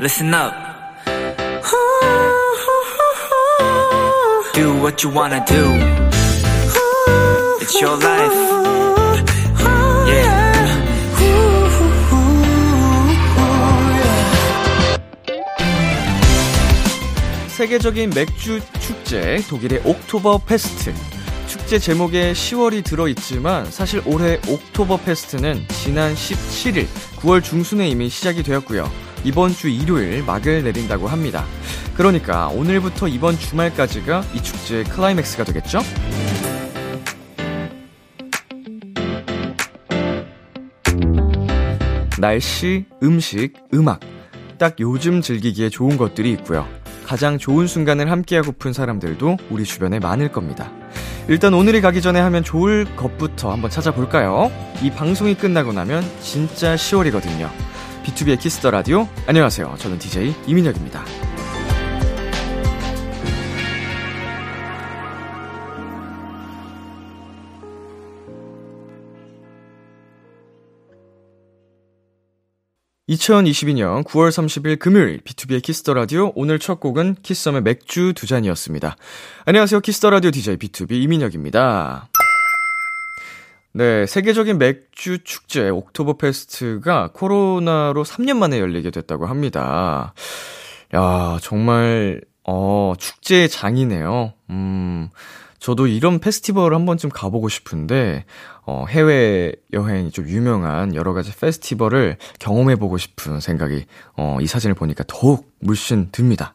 listen up. Do what you wanna do. It's your life. Yeah. 세계적인 맥주 축제 독일의 옥토버 페스트. 축제 제목에 10월이 들어있지만 사실 올해 옥토버 페스트는 지난 17일 9월 중순에 이미 시작이 되었고요. 이번 주 일요일 막을 내린다고 합니다. 그러니까 오늘부터 이번 주말까지가 이 축제의 클라이맥스가 되겠죠? 날씨, 음식, 음악. 딱 요즘 즐기기에 좋은 것들이 있고요. 가장 좋은 순간을 함께하고픈 사람들도 우리 주변에 많을 겁니다. 일단 오늘이 가기 전에 하면 좋을 것부터 한번 찾아볼까요? 이 방송이 끝나고 나면 진짜 10월이거든요. B2B의 키스터 라디오. 안녕하세요. 저는 DJ 이민혁입니다. 2022년 9월 30일 금요일 B2B의 키스터 라디오 오늘 첫 곡은 키썸의 맥주 두 잔이었습니다. 안녕하세요. 키스터 라디오 DJ B2B 이민혁입니다. 네, 세계적인 맥주 축제 옥토버페스트가 코로나로 3년 만에 열리게 됐다고 합니다. 야, 정말 어, 축제의 장이네요. 음. 저도 이런 페스티벌을 한 번쯤 가보고 싶은데, 어, 해외 여행이 좀 유명한 여러 가지 페스티벌을 경험해보고 싶은 생각이, 어, 이 사진을 보니까 더욱 물씬 듭니다.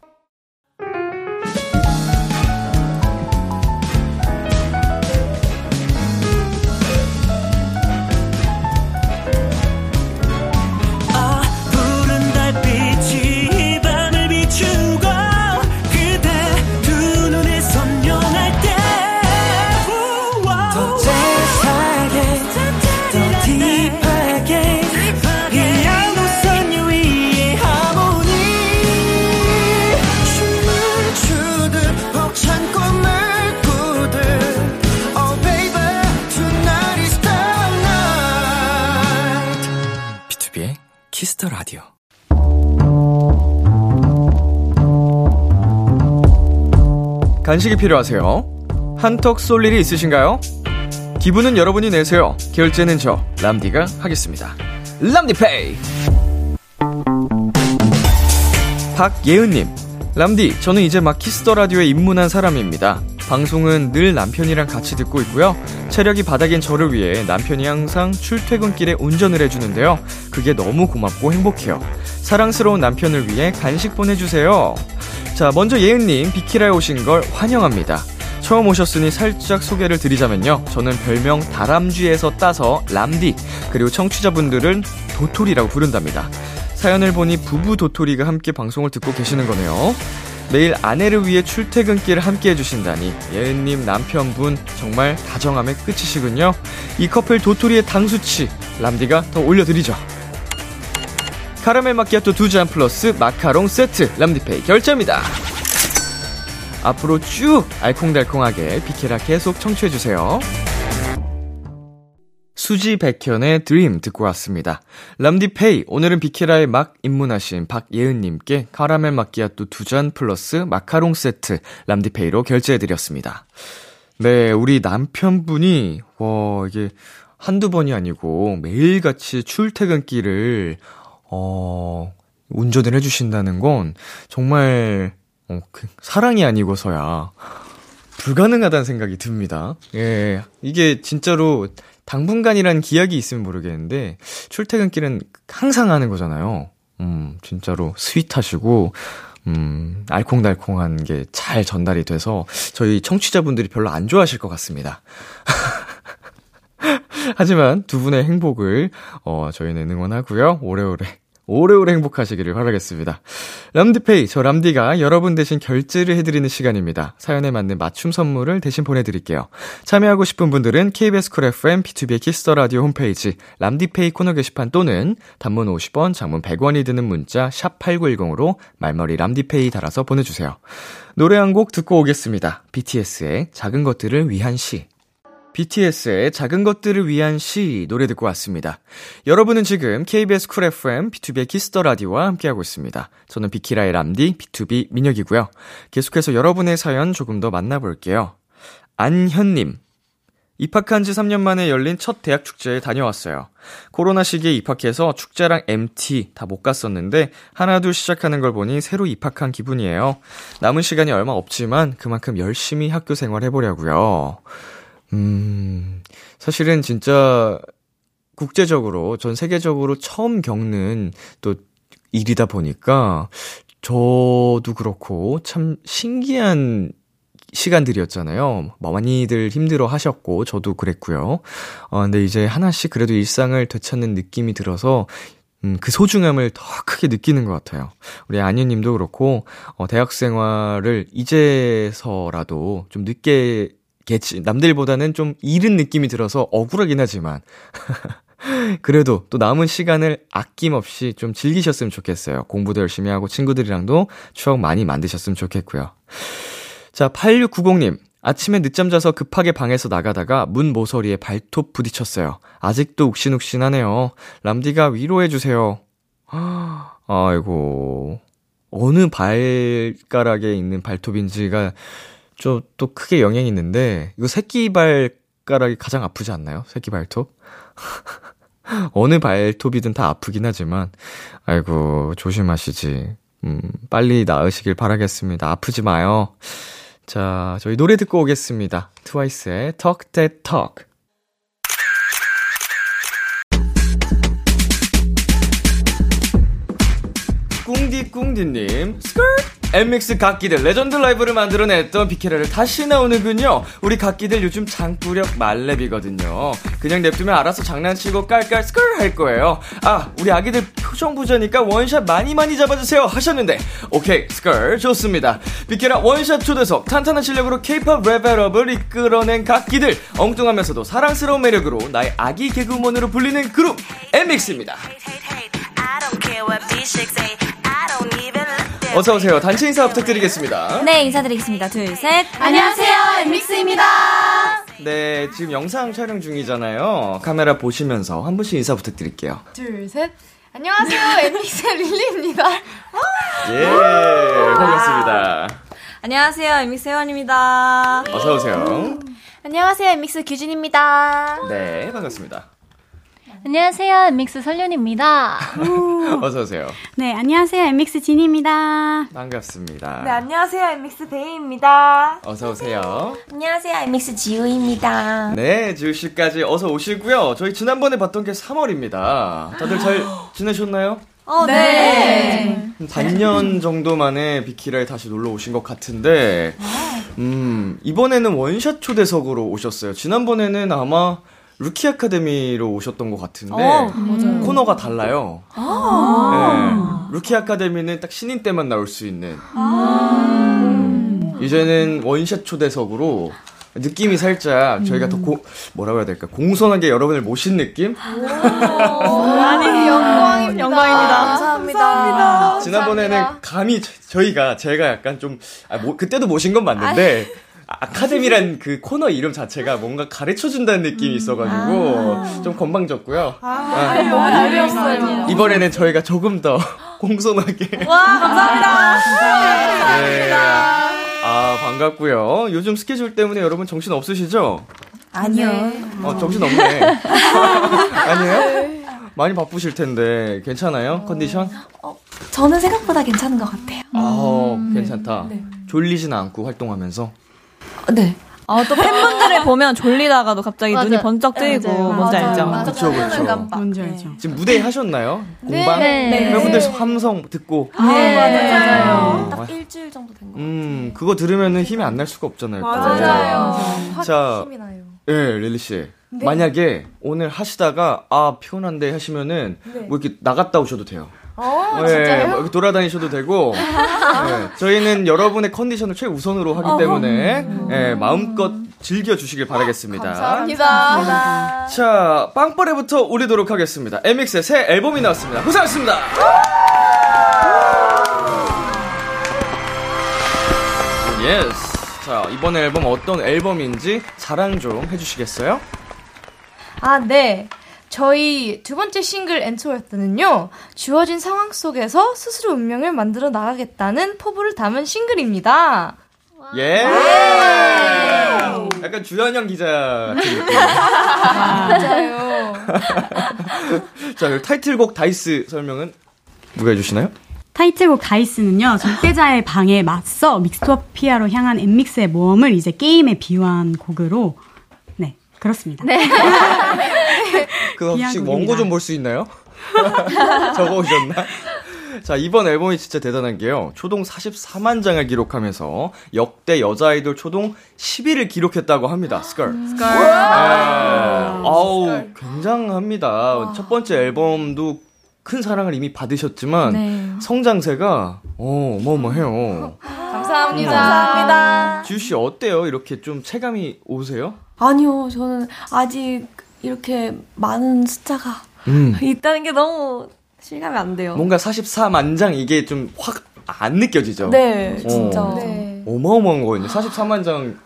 Kiss the Radio. 간식이 필요하세요? 한턱 쏠 일이 있으신가요? 기분은 여러분이 내세요. 결제는 저 람디가 하겠습니다. 람디페이. 박예은님, 람디, 저는 이제 막 Kiss the Radio에 입문한 사람입니다. 방송은 늘 남편이랑 같이 듣고 있고요. 체력이 바닥인 저를 위해 남편이 항상 출퇴근길에 운전을 해주는데요. 그게 너무 고맙고 행복해요. 사랑스러운 남편을 위해 간식 보내주세요. 자, 먼저 예은님, 비키라에 오신 걸 환영합니다. 처음 오셨으니 살짝 소개를 드리자면요. 저는 별명 다람쥐에서 따서 람디, 그리고 청취자분들은 도토리라고 부른답니다. 사연을 보니 부부 도토리가 함께 방송을 듣고 계시는 거네요. 매일 아내를 위해 출퇴근길을 함께 해주신다니 예은님 남편분 정말 다정함의 끝이시군요. 이 커플 도토리의 당수치 람디가 더 올려드리죠. 카라멜 마키아토 두 잔 플러스 마카롱 세트 람디페이 결제입니다. 앞으로 쭉 알콩달콩하게 비키라 계속 청취해주세요. 수지 백현의 Dream 듣고 왔습니다. 람디페이, 오늘은 비키라에 막 입문하신 박예은님께 카라멜 마끼아또 두 잔 플러스 마카롱 세트 람디페이로 결제해드렸습니다. 네, 우리 남편분이, 와, 이게 한두 번이 아니고 매일같이 출퇴근길을, 어, 운전을 해주신다는 건 정말, 어, 그, 사랑이 아니고서야 불가능하다는 생각이 듭니다. 예, 이게 진짜로 당분간이란 기약이 있으면 모르겠는데 출퇴근길은 항상 하는 거잖아요. 음, 진짜로 스윗하시고 음, 알콩달콩한 게 잘 전달이 돼서 저희 청취자분들이 별로 안 좋아하실 것 같습니다. 하지만 두 분의 행복을 어, 저희는 응원하고요. 오래오래 오래오래 행복하시기를 바라겠습니다. 람디페이, 저 람디가 여러분 대신 결제를 해드리는 시간입니다. 사연에 맞는 맞춤 선물을 대신 보내드릴게요. 참여하고 싶은 분들은 KBS 쿨 FM, B2B의 키스터 라디오 홈페이지, 람디페이 코너 게시판 또는 단문 50원, 장문 100원이 드는 문자, 샵8910으로 말머리 람디페이 달아서 보내주세요. 노래 한 곡 듣고 오겠습니다. BTS의 작은 것들을 위한 시. BTS의 작은 것들을 위한 시 노래 듣고 왔습니다. 여러분은 지금 KBS 쿨 FM B2B의 키스터 라디오와 함께하고 있습니다. 저는 비키라의 람디 BTOB 민혁이고요. 계속해서 여러분의 사연 조금 더 만나볼게요. 안현님. 입학한 지 3년 만에 열린 첫 대학 축제에 다녀왔어요. 코로나 시기에 입학해서 축제랑 MT 다 못 갔었는데 하나둘 시작하는 걸 보니 새로 입학한 기분이에요. 남은 시간이 얼마 없지만 그만큼 열심히 학교 생활 해보려고요. 음, 사실은 진짜 국제적으로, 전 세계적으로 처음 겪는 또 일이다 보니까 저도 그렇고 참 신기한 시간들이었잖아요. 많이들 힘들어 하셨고, 저도 그랬고요. 어, 근데 이제 하나씩 그래도 일상을 되찾는 느낌이 들어서, 음, 그 소중함을 더 크게 느끼는 것 같아요. 우리 안유 님도 그렇고, 어, 대학 생활을 이제서라도 좀 늦게 겠지. 남들보다는 좀 이른 느낌이 들어서 억울하긴 하지만. 그래도 또 남은 시간을 아낌없이 좀 즐기셨으면 좋겠어요. 공부도 열심히 하고 친구들이랑도 추억 많이 만드셨으면 좋겠고요. 자, 8690님. 아침에 늦잠 자서 급하게 방에서 나가다가 문 모서리에 발톱 부딪혔어요. 아직도 욱신욱신하네요. 람디가 위로해주세요. 아이고. 어느 발가락에 있는 발톱인지가 좀 또 크게 영향이 있는데 이거 새끼 발가락이 가장 아프지 않나요? 새끼 발톱? 어느 발톱이든 다 아프긴 하지만 아이고 조심하시지. 음, 빨리 나으시길 바라겠습니다. 아프지 마요. 자, 저희 노래 듣고 오겠습니다. 트와이스의 Talk That Talk. 꿍디꿍디님, 스컬 엠믹스 각기들 레전드 라이브를 만들어냈던 비케라를 다시 나오는군요. 우리 각기들 요즘 장꾸력 말렙이거든요. 그냥 냅두면 알아서 장난치고 깔깔 스컬 할 거예요. 아, 우리 아기들 표정 부자니까 원샷 많이 많이 잡아주세요 하셨는데 오케이 스컬 좋습니다. 비케라 원샷 초대석 탄탄한 실력으로 케이팝 레벨업을 이끌어낸 각기들 엉뚱하면서도 사랑스러운 매력으로 나의 아기 개그우먼으로 불리는 그룹 엠믹스입니다. 어서 오세요. 단체 인사 부탁드리겠습니다. 네, 인사드리겠습니다. 둘, 셋. 안녕하세요, 엠믹스입니다. 네, 지금 영상 촬영 중이잖아요. 카메라 보시면서 한 분씩 인사 부탁드릴게요. 둘, 셋. 안녕하세요, 엠믹스 릴리입니다. 예, 반갑습니다. 안녕하세요, 엠믹스 혜원입니다. 어서 오세요. 안녕하세요, 엠믹스 규진입니다. 네, 반갑습니다. 안녕하세요. 엠믹스 설련입니다. 어서오세요. 네, 안녕하세요. 엠믹스 진입니다. 반갑습니다. 네, 안녕하세요, 엠믹스 베이입니다. 어서오세요. 안녕하세요, 엠믹스 지우입니다. 네, 지우씨까지 어서 오시고요. 저희 지난번에 봤던 게 3월입니다. 다들 잘 지내셨나요? 어, 네. 네. 반년 정도 만에 비키라에 다시 놀러 오신 것 같은데, 음, 이번에는 원샷 초대석으로 오셨어요. 지난번에는 아마 rookie academy로 오셨던 것 같은데 어, 코너가 달라요. 아~ 네. rookie academy는 딱 신인 때만 나올 수 있는. 아~ 이제는 원샷 초대석으로 느낌이 살짝 저희가 더 고, 뭐라고 해야 될까 공손하게 여러분을 모신 느낌? 아니 영광입니다. 영광입니다. 감사합니다. 감사합니다. 지난번에는. 감히 저희가 제가 약간 좀 아, 뭐, 그때도 모신 건 맞는데. 아 카데미란 그 코너 이름 자체가 뭔가 가르쳐 준다는 느낌이 있어가지고 아. 좀 건방졌고요. 아, 아, 너무 잘 배웠어요. 이번에는 저희가 조금 더 공손하게. 와, 감사합니다. 네. 아, 반갑고요. 요즘 스케줄 때문에 여러분 정신 없으시죠? 아니요. 어, 정신 없네. 아니에요? 많이 바쁘실 텐데 괜찮아요? 컨디션? 어, 저는 생각보다 괜찮은 것 같아요. 아, 음. 괜찮다. 네. 졸리진 않고 활동하면서. 네. 아, 또 팬분들을 보면 졸리다가도 갑자기 맞아. 눈이 번쩍 뜨이고, 네, 뭔지 알죠? 그쵸, 그쵸. 뭔지 알죠. 지금 무대 하셨나요? 네. 공방? 네. 팬분들 함성 듣고. 아, 네, 맞아요. 딱 일주일 정도 된 거. 음, 그거 들으면 힘이 안 날 수가 없잖아요. 맞아요. 자, 힘이 나요. 예, 릴리 씨. 네. 만약에 오늘 하시다가 아 피곤한데 하시면은 네. 뭐 이렇게 나갔다 오셔도 돼요. 어, 네, 돌아다니셔도 되고. 네, 저희는 여러분의 컨디션을 최우선으로 하기 때문에 네, 마음껏 즐겨주시길 바라겠습니다. 감사합니다. 자, 빵빠레부터 올리도록 하겠습니다. MX의 새 앨범이 나왔습니다. 고생하셨습니다. Yes. 자, 이번 앨범 어떤 앨범인지 자랑 좀 해주시겠어요? 아, 네. 저희 두 번째 싱글 ENTWURF는요, 주어진 상황 속에서 스스로 운명을 만들어 나가겠다는 포부를 담은 싱글입니다. 예! 약간 주현영 기자. 맞아요. 자, 타이틀곡 DICE 설명은 누가 해주시나요? 타이틀곡 DICE는요, 적대자의 방에 맞서 믹스토피아로 향한 엔믹스의 모험을 이제 게임에 비유한 곡으로, 네, 그렇습니다. 네. 그 혹시. 원고 좀 볼 수 있나요? 적어 오셨나? 자, 이번 앨범이 진짜 대단한 게요. 초동 44만 장을 기록하면서 역대 여자 아이돌 초동 10위를 기록했다고 합니다. 스컬. 스컬. 아우, 굉장합니다. 첫 번째 앨범도 큰 사랑을 이미 받으셨지만 네. 성장세가 어, 어마어마해요. 감사합니다. 감사합니다. 지우 씨 어때요? 이렇게 좀 체감이 오세요? 아니요, 저는 아직 이렇게 많은 숫자가 음. 있다는 게 너무 실감이 안 돼요. 뭔가 44만 장 이게 좀 확 안 느껴지죠? 네, 어. 진짜. 네. 어마어마한 거거든요. 44만 장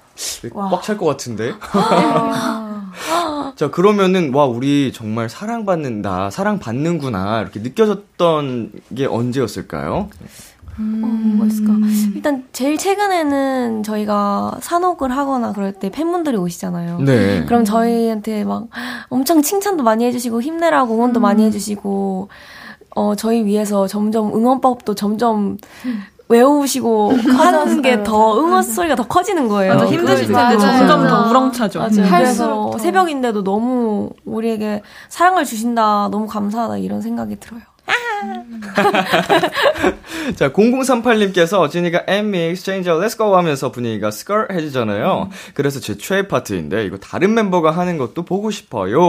꽉 찰 것 같은데. 자, 그러면은, 와, 우리 정말 사랑받는다, 사랑받는구나, 이렇게 느껴졌던 게 언제였을까요? 음, 뭐 있을까? 일단 제일 최근에는 저희가 산옥을 하거나 그럴 때 팬분들이 오시잖아요. 네. 그럼 저희한테 막 엄청 칭찬도 많이 해주시고 힘내라고 응원도 많이 해주시고 어 저희 위해서 점점 응원법도 점점 외우시고 하는 게 더 응원 소리가 더 커지는 거예요. 맞아, 힘드실 텐데. 점점 더 우렁차죠. 맞아요. 할수록 그래서 더. 새벽인데도 너무 우리에게 사랑을 주신다, 너무 감사하다 이런 생각이 들어요. 자, 0038님께서 지니가 Emmy Exchange Let's Go 하면서 분위기가 스컬 해지잖아요. 그래서 제 최애 파트인데, 이거 다른 멤버가 하는 것도 보고 싶어요.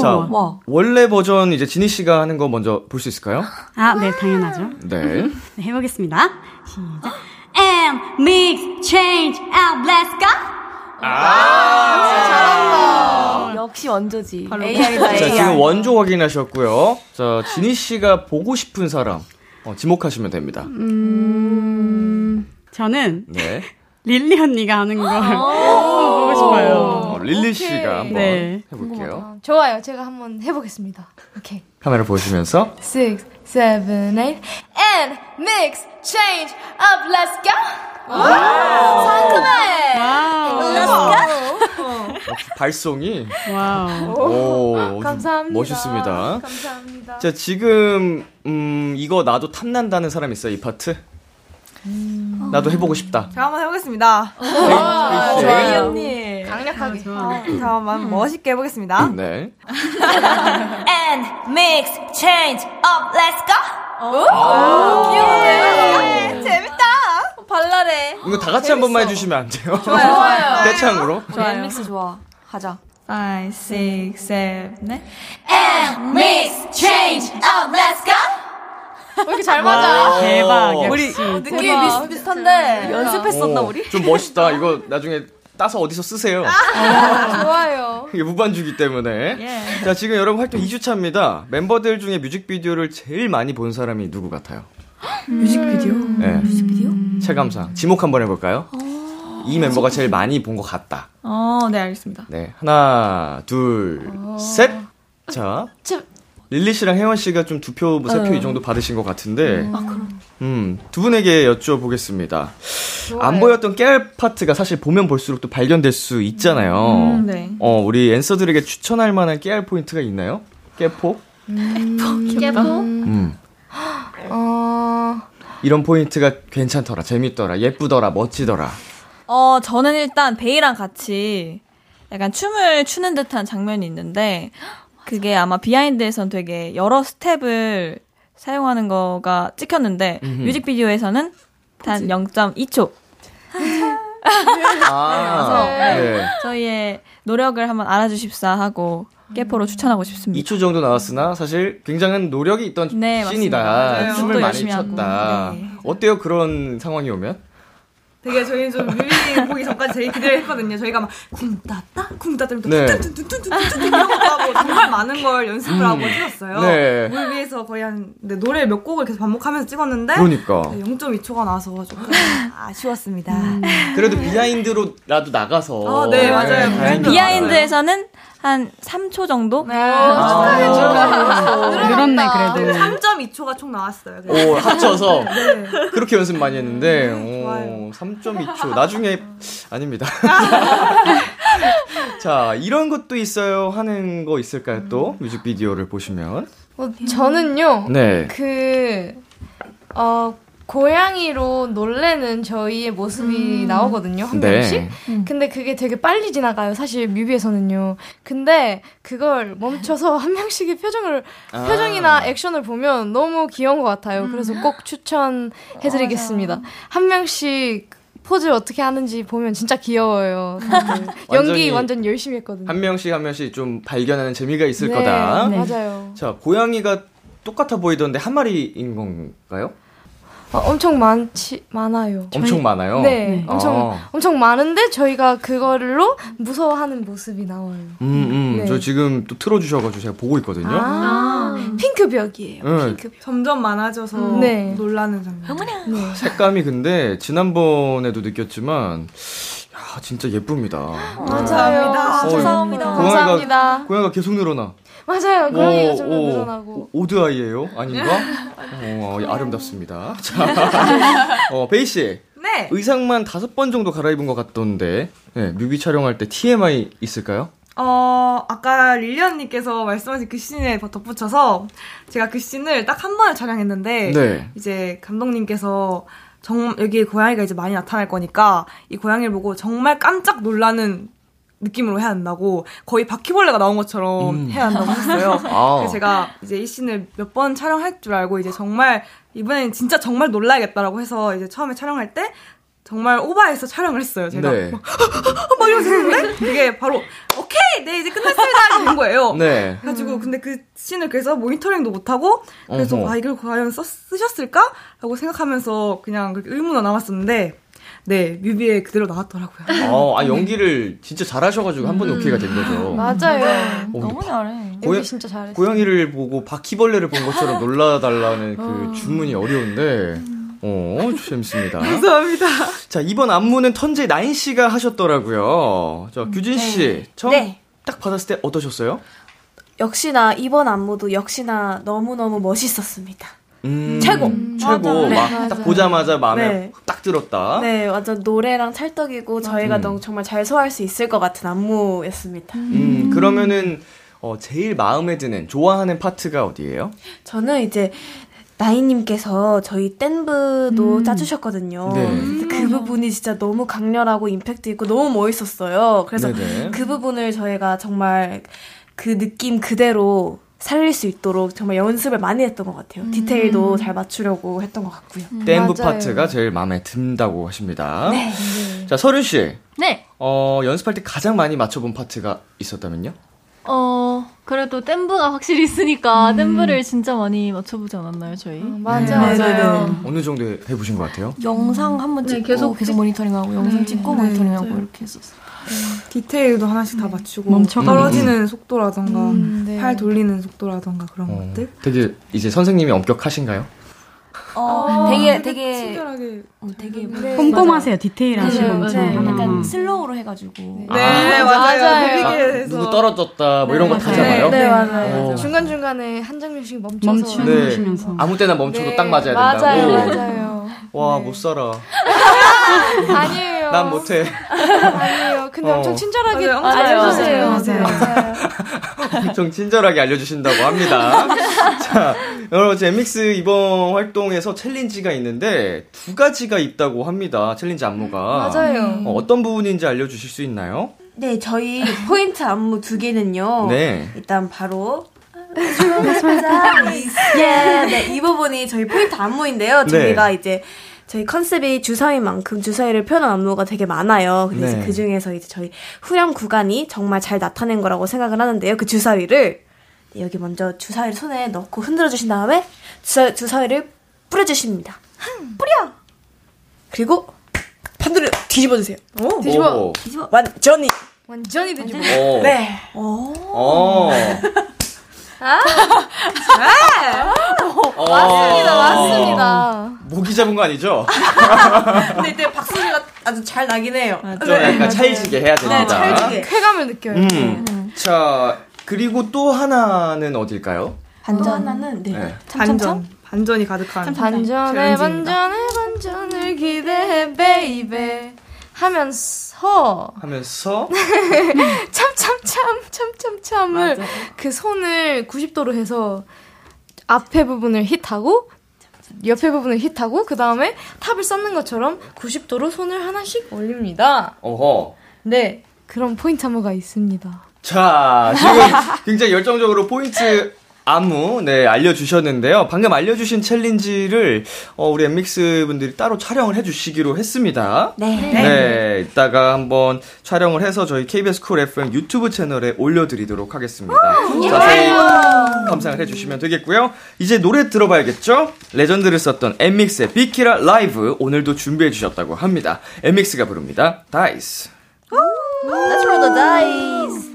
자, 와. 원래 버전 이제 지니 씨가 하는 거 먼저 볼 수 있을까요? 아, 네, 당연하죠. 네. 네, 해보겠습니다. 시작. Mix, change, out, let's go! 역시 원조지. 자, AI다, 지금 원조 확인하셨고요. 자, 지니 씨가 보고 싶은 사람 어, 지목하시면 됩니다. 저는 네. 릴리 언니가 하는 걸 보고 싶어요. 어, 릴리 씨가 한번 네. 해볼게요. 좋아요. 제가 한번 해보겠습니다. 오케이. 카메라 보시면서 Six, seven, eight, and mix, change, up, let's go! 상큼해! 발송이 와우. 오, 감사합니다. 멋있습니다. 감사합니다. 자, 지금 음, 이거 나도 탐난다는 사람 있어요, 이 파트? 나도 해보고 싶다. 제가 한번 해보겠습니다. 헤이 씨. 아, 좋아요. 언니. 강력하게. 잠깐만 멋있게 해보겠습니다. 네. And mix, change, up, let's go! 재밌다. 발랄해. 이거 다 같이 한 번만 해주시면 안 돼요? 좋아요. 떼창으로. 좋아요. 믹스 좋아. 하자. 5, 6, 7, 네. And mix, change, up, let's go! 왜 이렇게 잘 맞아? 대박. 어. 역시. 느낌이 비슷비슷한데. 연습했었나, 오, 우리? 좀 멋있다. 이거 나중에 따서 어디서 쓰세요. 좋아요. 이게 무반주기 때문에. 자, 지금 여러분 활동 2주차입니다. 멤버들 중에 뮤직비디오를 제일 많이 본 사람이 누구 같아요? 뮤직비디오? 네. 뮤직비디오? 체감상. 지목 한번 해볼까요? 이 멤버가 제일 많이 본 것 같다. 어, 네, 알겠습니다. 네. 하나, 둘, 셋. 자. 저- 릴리 씨랑 해원 씨가 좀 두 표, 세 표 이 정도 받으신 것 같은데. 음, 두 분에게 여쭤보겠습니다. 안 보였던 깨알 파트가 사실 보면 볼수록 또 발견될 수 있잖아요. 음, 네. 어, 우리 엔써들에게 추천할 만한 깨알 포인트가 있나요? 깨포? 깨포? 음. 어... 이런 포인트가 괜찮더라, 재밌더라, 예쁘더라, 멋지더라. 어, 저는 일단 배이랑 같이 약간 춤을 추는 듯한 장면이 있는데 그게 아마 비하인드에선 되게 여러 스텝을 사용하는 거가 찍혔는데 음흠. 뮤직비디오에서는 단 0.2초. 아, 그래서 네. 저희의 노력을 한번 알아주십사 하고 깨포로 음. 추천하고 싶습니다. 2초 정도 나왔으나 사실 굉장한 노력이 있던 네, 씬이다. 춤을 많이 췄다. 네. 어때요 그런 상황이 오면? 되게 저희 좀 뮤비 보기 전까지 제일 기대를 했거든요. 저희가 막 쿵따따 쿵따따 또 네. 뚠뚠뚠뚠뚠뚠 이런 것도 하고 정말 많은 걸 연습을 음. 하고 찍었어요. 네. 뮤비에서 거의 한 네, 노래 몇 곡을 계속 반복하면서 찍었는데 그러니까. 네, 0.2초가 나서 조금 아쉬웠습니다. 음. 그래도 비하인드로라도 나가서 아, 네 맞아요. 비하인드에서는 한 3초 정도? 네. 아, 늘었네, 그래도. 3.2초가 총 나왔어요. 그래서. 오, 합쳐서 네. 그렇게 연습 많이 했는데 좋아요. 오, 3.2초 나중에 아닙니다. 자 이런 것도 있어요 하는 거 있을까요 또 뮤직비디오를 보시면 어, 저는요. 네 그, 어, 고양이로 놀래는 저희의 모습이 나오거든요, 한 네. 명씩. 근데 그게 되게 빨리 지나가요, 사실 뮤비에서는요. 근데 그걸 멈춰서 한 명씩의 표정을, 아. 표정이나 액션을 보면 너무 귀여운 것 같아요. 그래서 꼭 추천해드리겠습니다. 한 명씩 포즈 어떻게 하는지 보면 진짜 귀여워요. 연기 완전 열심히 했거든요. 한 명씩 한 명씩 좀 발견하는 재미가 있을 네, 거다. 맞아요. 자 고양이가 똑같아 보이던데 한 마리인 건가요? 어, 엄청 많지, 많아요. 엄청 많아요. 네, 엄청 아. 엄청 많은데 저희가 그거로 무서워하는 모습이 나와요. 음, 음. 네. 저 지금 또 틀어주셔가지고 제가 보고 있거든요. 아, 핑크벽이에요. 네. 핑크벽. 점점 많아져서 네. 놀라는 장면. 색감이 근데 지난번에도 느꼈지만 야 진짜 예쁩니다. 맞아요. 감사합니다. 어, 감사합니다. 고양이가- 감사합니다. 고양이가 계속 늘어나. 맞아요. 고양이가 오, 점점 오, 늘어나고. 오드아이예요? 아닌가? 어, 아름답습니다. 자, 어, 베이 씨. 네. 의상만 다섯 번 정도 갈아입은 것 같던데, 네, 뮤비 촬영할 때 TMI 있을까요? 어, 아까 릴리언님께서 말씀하신 그 씬에 덧붙여서 제가 그 씬을 딱 한 번을 촬영했는데 네. 이제 감독님께서 정 여기에 고양이가 이제 많이 나타날 거니까 이 고양이를 보고 정말 깜짝 놀라는 느낌으로 해야 한다고 거의 바퀴벌레가 나온 것처럼 음. 해야 한다고 했어요. 아. 그래서 제가 이제 이 씬을 몇 번 촬영할 줄 알고 이제 정말 이번엔 진짜 정말 놀라야겠다라고 해서 이제 처음에 촬영할 때 정말 오바해서 촬영을 했어요. 제가 네. 막, 막 이러면서 했는데 그게 바로 오케이 네 이제 끝났습니다 된 거예요. 네. 그래가지고 근데 그 씬을 그래서 모니터링도 못 하고 그래서 어허. 아 이걸 과연 써, 쓰셨을까라고 생각하면서 그냥 그렇게 의문으로 남았었는데 네 뮤비에 그대로 나왔더라고요. 어, 아, 연기를 진짜 잘하셔가지고 한 번에 오케이가 된 거죠. 맞아요. 어, 근데 너무 잘해. 고양- 진짜 잘했어요. 고양이를 보고 바퀴벌레를 본 것처럼 놀라달라는 그 주문이 어려운데, 어, 재밌습니다. 감사합니다. 자, 이번 안무는 턴제 나인 씨가 하셨더라고요. 자, 규진 씨, 처음 네. 딱 받았을 때 어떠셨어요? 역시나 이번 안무도 역시나 너무너무 멋있었습니다. 음, 최고. 최고. 네. 막딱 보자마자 마음에 네. 딱 들었다. 네, 완전 노래랑 찰떡이고 저희가 음. 너무 정말 잘 소화할 수 있을 것 같은 안무였습니다. 음, 그러면은, 어, 제일 마음에 드는, 좋아하는 파트가 어디예요? 저는 이제 나이님께서 저희 댄브도 짜주셨거든요. 네. 근데 그 부분이 진짜 너무 강렬하고 임팩트 있고 너무 멋있었어요. 그래서 네네. 그 부분을 저희가 정말 그 느낌 그대로 살릴 수 있도록 정말 연습을 많이 했던 것 같아요. 디테일도 잘 맞추려고 했던 것 같고요. 댄브 맞아요. 파트가 제일 마음에 든다고 하십니다. 자, 서른 씨. 네. 어, 연습할 때 가장 많이 맞춰본 파트가 있었다면요? 어, 그래도 댄브가 확실히 있으니까 댄브를 진짜 많이 맞춰보지 않았나요, 저희? 맞아요. 네, 맞아요. 어느 정도 해보신 것 같아요? 영상 한번 찍고 계속 계속, 모니터링하고 영상 찍고 모니터링하고 이렇게 했었어요. 디테일도 하나씩 다 맞추고 멈춰가지고. 떨어지는 속도라던가 네. 팔 돌리는 속도라던가 그런 어, 것들 되게 이제 선생님이 엄격하신가요? 어, 되게 되게 친절하게 어, 되게 꼼꼼하세요. 디테일하시고 네. 음. 약간 슬로우로 해가지고 아, 네, 맞아요. 맞아요. 아, 누구 떨어졌다 뭐 이런 거다 잡아요? 네, 맞아요. 어. 중간 중간에 한 장면씩 멈춰서 멈추시면서. 아무 때나 멈춰도 네, 딱 맞아야 된다고. 맞아요, 맞아요. 와, 못 살아. 아니에요. 난 못해. 아니에요. 근데 어. 엄청 친절하게 맞아요. 엄청 알려주세요. 잘해주세요. 맞아요. 엄청 친절하게 알려주신다고 합니다. 자, 여러분, 제 MX 이번 활동에서 챌린지가 있는데 두 가지가 있다고 합니다. 챌린지 안무가. 맞아요. 어, 어떤 부분인지 알려주실 수 있나요? 네, 저희 포인트 안무 두 개는요. 네. 일단 바로 예, 네, 이 부분이 저희 포인트 안무인데요. 네. 저희가 이제 저희 컨셉이 주사위인 만큼 주사위를 표현한 안무가 되게 많아요. 근데 네. 이제 그 중에서 이제 저희 후렴 구간이 정말 잘 나타낸 거라고 생각을 하는데요. 그 주사위를 여기 먼저 주사위를 손에 넣고 흔들어 주신 다음에 주사, 주사위를 뿌려 주십니다. 뿌려. 그리고 반대로 뒤집어 주세요. 뒤집어. 오. 완전히. 완전히 뒤집어. 오. 네. 어. 어. 맞습니다, 맞습니다. 모기 잡은 거 아니죠? 근데 이때 박수가 아주 잘 나긴 해요. 좀 약간 찰지게 해야 됩니다. 네, 찰지게. 쾌감을 느껴요. 음. 자, 그리고 또 하나는 어딜까요? 반전 하나는 네. 네. 반전. 반전이 가득한. 반전에. 반전에 반전을 기대해 baby 하면서 하면서 참 참 참 참 참참을 그 손을 90도로 해서 앞에 부분을 hit하고 옆에 부분을 hit하고 그 다음에 탑을 쌓는 것처럼 90도로 손을 하나씩 올립니다. 어허. 네, 그런 포인트 안무가 있습니다. 자, 지금 굉장히 열정적으로 포인트 안무, 네, 알려주셨는데요. 방금 알려주신 챌린지를, 어, 우리 엔믹스 분들이 따로 촬영을 해주시기로 했습니다. 네. 네, 이따가 한번 촬영을 해서 저희 KBS 쿨 FM 유튜브 채널에 올려드리도록 하겠습니다. 자세히 감상을 해주시면 되겠고요. 이제 노래 들어봐야겠죠? 레전드를 썼던 엔믹스의 비키라 라이브 오늘도 준비해 주셨다고 합니다. 엔믹스가 부릅니다. DICE. Let's roll the dice.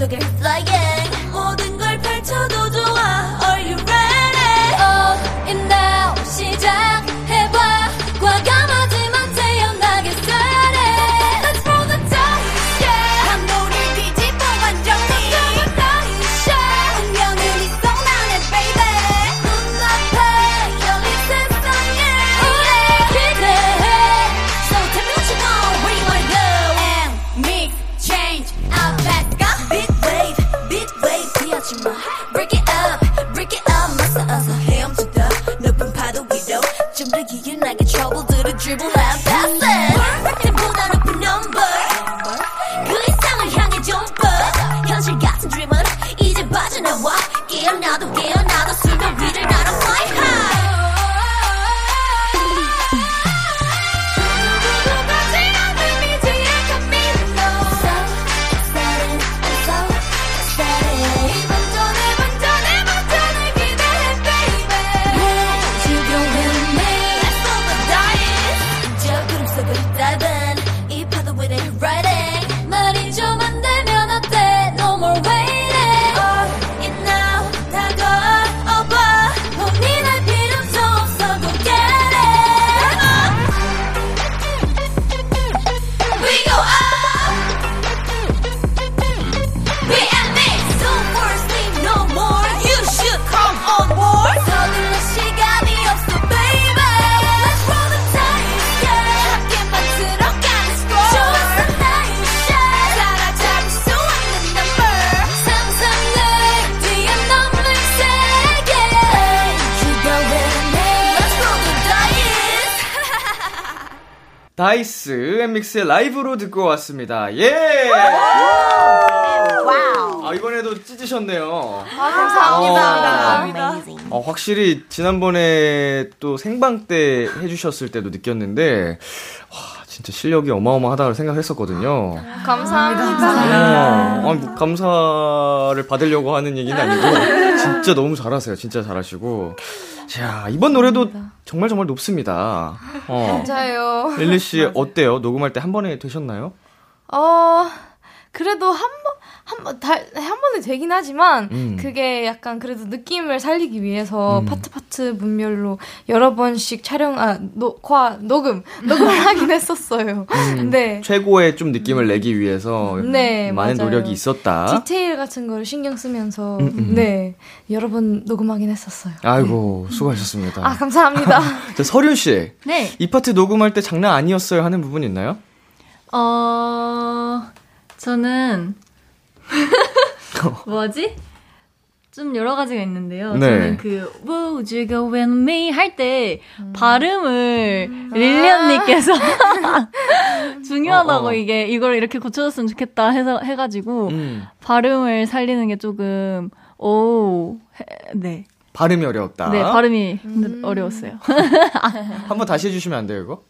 Surfing 이 엠믹스의 라이브로 듣고 왔습니다. 예! 아, 이번에도 찢으셨네요. 감사합니다. 어, 확실히 지난번에 또 생방 때 해주셨을 때도 느꼈는데, 와, 진짜 실력이 어마어마하다고 생각했었거든요. 감사합니다. 어, 아니, 뭐 감사를 받으려고 하는 얘기는 아니고, 진짜 너무 잘하세요. 진짜 잘하시고. 자, 이번 노래도 정말 정말 높습니다. 어. 맞아요. 릴리 씨, 어때요? 녹음할 때 한 번에 되셨나요? 어, 그래도 한 번, 한 번, 다, 한 번에 되긴 하지만, 음. 그게 약간 그래도 느낌을 살리기 위해서 음. 파트 파트 분별로 여러 번씩 촬영, 아, 녹화, 녹음, 녹음을 하긴 했었어요. 음, 네. 최고의 좀 느낌을 내기 위해서 네, 많은 맞아요. 노력이 있었다. 디테일 같은 거를 신경 쓰면서, 음, 음. 네, 여러 번 녹음하긴 했었어요. 아이고 수고하셨습니다. 아, 감사합니다. 자, 서륜 씨. 네. 이 파트 녹음할 때 장난 아니었어요 하는 부분 있나요? 어, 저는, 뭐지? 좀 여러 가지가 있는데요. 네. 저는 그, Would you go with me? 할 때, 발음을 릴리 언니께서 중요하다고 어, 어. 이게, 이걸 이렇게 고쳐줬으면 좋겠다 해서, 해가지고, 음. 발음을 살리는 게 조금, 오, 해- 네. 발음이 어려웠다. 네, 발음이 힘들- 어려웠어요. 한번 다시 해주시면 안 돼요 이거?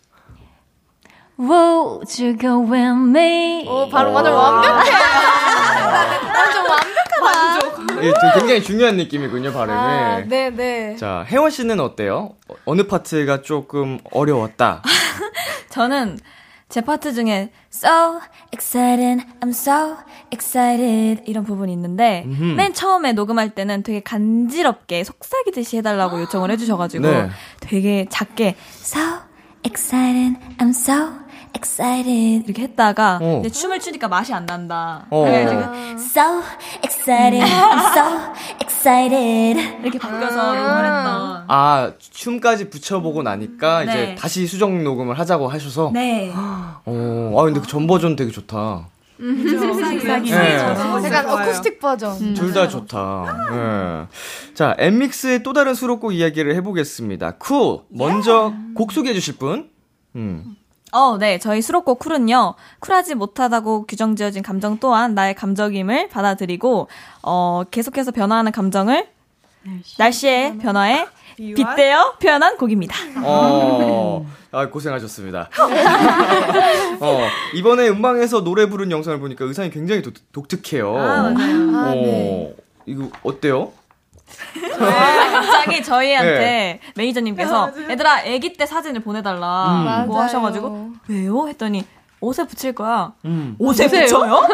Would you go with me? 오, 바로 완전 완벽해. 완전 완벽하다. 되게 굉장히 중요한 느낌이군요 발음이. 아, 네, 네. 자 혜원 씨는 어때요? 어- 어느 파트가 조금 어려웠다. 저는 제 파트 중에 so excited, I'm so excited 이런 부분이 있는데 음흠. 맨 처음에 녹음할 때는 되게 간지럽게 속삭이듯이 해달라고 요청을 해주셔가지고 네. 되게 작게 so excited, I'm so excited 이렇게 했다가 어. 이제 춤을 추니까 맛이 안 난다. 어. 그래가지고 so excited, so excited 이렇게 바뀌어서 녹음을 했던. 아 춤까지 붙여보고 나니까 이제 네. 다시 수정 녹음을 하자고 하셔서. 네. 어, 아 근데 그 전 버전 되게 좋다. 속삭이기. 네. 약간 어쿠스틱 버전. 둘다 좋다. 예. 자, 엔믹스의 또 다른 수록곡 이야기를 해보겠습니다. COOL. 먼저 곡 소개해 주실 분? 음. 어, 네. 저희 수록곡 COOL은요, 쿨하지 못하다고 규정 지어진 감정 또한 나의 감정임을 받아들이고, 어, 계속해서 변화하는 감정을 날씨 의 변화에 빗대어 표현한 곡입니다. 어, 아, 고생하셨습니다. 어, 이번에 음방에서 노래 부른 영상을 보니까 의상이 굉장히 독, 독특해요. 아, 맞아요. 아, 어, 네. 이거 어때요? 갑자기 저희한테 네. 매니저님께서 얘들아, 아기 때 사진을 보내달라. 음. 고 맞아요. 하셔가지고, 왜요? 했더니, 옷에 붙일 거야. 음. 옷에 붙여요?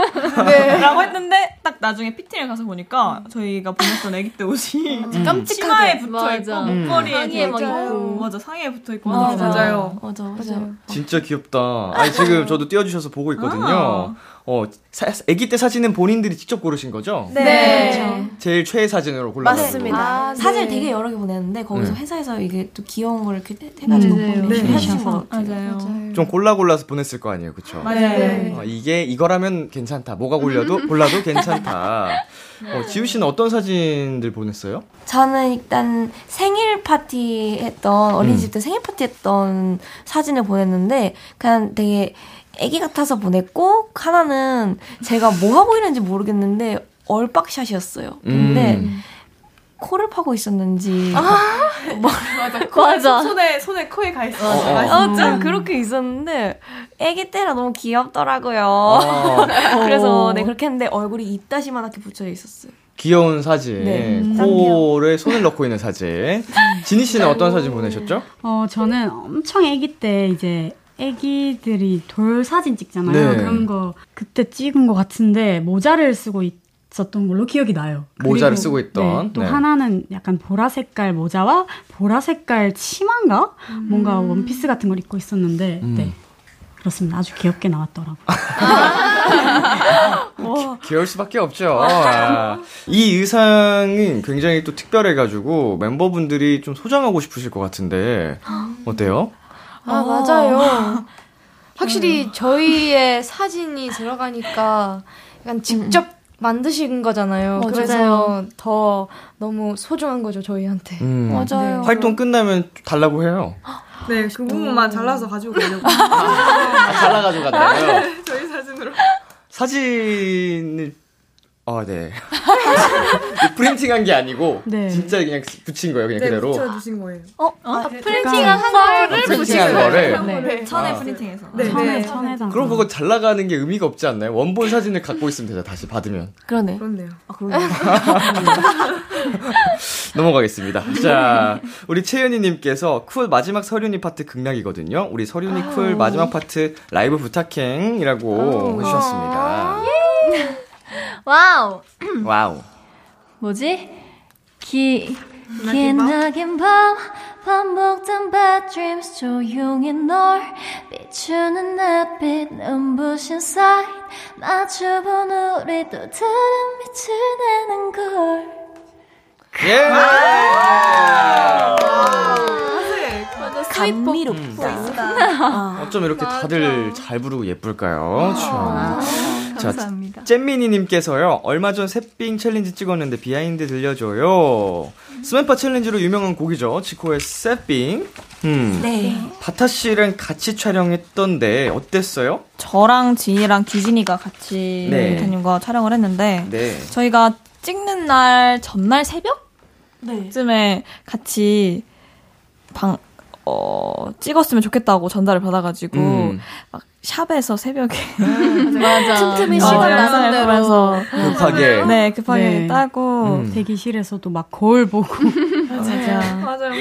네. 라고 했는데, 딱 나중에 피팅을 가서 보니까, 저희가 보냈던 아기 때 옷이 음. 치마에 붙어 있고, 맞아. 목걸이에 상의에 막 붙어있고, 있고. 맞아, 상의에 붙어 있고. 음. 하더라고요. 맞아요. 맞아, 맞아. 맞아요. 진짜 귀엽다. 아니, 지금 저도 띄워주셔서 보고 있거든요. 아. 어, 사, 아기 때 사진은 본인들이 직접 고르신 거죠? 네. 제일 최애 사진으로 골라서. 맞습니다. 아, 사진을 네. 되게 여러 개 보냈는데 거기서 네. 회사에서 이게 또 귀여운 걸 이렇게 해- 해가지고 맞아요. 보내주신 네. 것 같아요. 맞아요. 맞아요. 좀 골라 골라서 보냈을 거 아니에요, 그쵸? 맞아요. 네. 어, 이게 이거라면 괜찮다. 뭐가 골려도 골라도 괜찮다. 어, 지우 씨는 어떤 사진들 보냈어요? 저는 일단 생일 파티 했던 어린이집 때 생일 파티 했던 사진을 보냈는데 그냥 되게 애기 같아서 보냈고 하나는 제가 뭐 하고 있는지 모르겠는데 얼빡샷이었어요. 근데 음. 코를 파고 있었는지 맞아. 손에 손에 코에 가 있어. 어, 어. 어, 좀 그렇게 있었는데 애기 때라 너무 귀엽더라고요. 어, 그래서 네 그렇게 했는데 얼굴이 입다시만하게 붙여 있었어요. 귀여운 사진. 네. 코를 손을 넣고 있는 사진. 지니 씨는 어떤 사진 보내셨죠? 어, 저는 엄청 아기 때 이제 아기들이 돌 사진 찍잖아요. 네. 그런 거 그때 찍은 것 같은데 모자를 쓰고 있었던 걸로 기억이 나요. 모자를 쓰고 있던, 네, 또 네. 하나는 약간 보라 색깔 모자와 보라 색깔 치마인가? 뭔가 원피스 같은 걸 입고 있었는데, 음. 네. 그렇습니다. 아주 귀엽게 나왔더라고요. 귀여울 수밖에 없죠. 아. 이 의상은 굉장히 또 특별해가지고 멤버분들이 좀 소장하고 싶으실 것 같은데 어때요? 아, 맞아요. 확실히 저희의 사진이 들어가니까 약간 직접 만드신 거잖아요. 맞아요. 그래서 더 너무 소중한 거죠, 저희한테. 음. 맞아요. 활동 끝나면 달라고 해요. 네, 그 부분만 잘라서 가지고 가려고. 아, 잘라 가지고 간다고요? 저희 사진으로. 사진을 아 네. 프린팅한 게 아니고 네. 진짜 그냥 붙인 거예요 그냥 네, 그대로. 붙여주신 거예요. 프린팅한 거를 프린팅한 거를. 네. 천에 아. 프린팅해서. 네, 천에, 네. 천에다가. 그럼 그거 잘 나가는 게 의미가 없지 않나요? 원본 사진을 갖고 있으면 되죠 다시 받으면. 그러네. 그렇네요. 넘어가겠습니다. 자, 우리 채연이님께서 COOL 마지막 설윤이 파트 극락이거든요. 우리 설윤이 COOL 마지막 파트 라이브 부탁행이라고 해주셨습니다. 와우. 와우. 뭐지? 기, 긴 낙인 밤, 반복된 bad dreams, 조용히 널 비추는 햇빛, 눈부신 사인, 마주본 우리 또 다른 빛을 내는 걸. 예! 감미롭다. 어쩜 이렇게 다들 잘 부르고 예쁠까요? 참. 자, 감사합니다. 잼미니님께서요, 얼마 전 새삥 챌린지 찍었는데 비하인드 들려줘요. 스맨파 챌린지로 유명한 곡이죠. 지코의 새삥. 음. 네. 바타 씨랑 같이 촬영했던데, 어땠어요? 저랑 지우랑 규진이가 같이 네. 대님과 촬영을 했는데 네. 저희가 찍는 날 전날 네. 새벽쯤에 같이 방 어, 찍었으면 좋겠다고 전달을 받아가지고 음. 막 샵에서 새벽에 맞아. 틈틈이 어, 시간 영상을 나는 대로. 보면서 급하게. 네 급하게 네. 따고 음. 대기실에서도 막 거울 보고. 맞아 맞아요.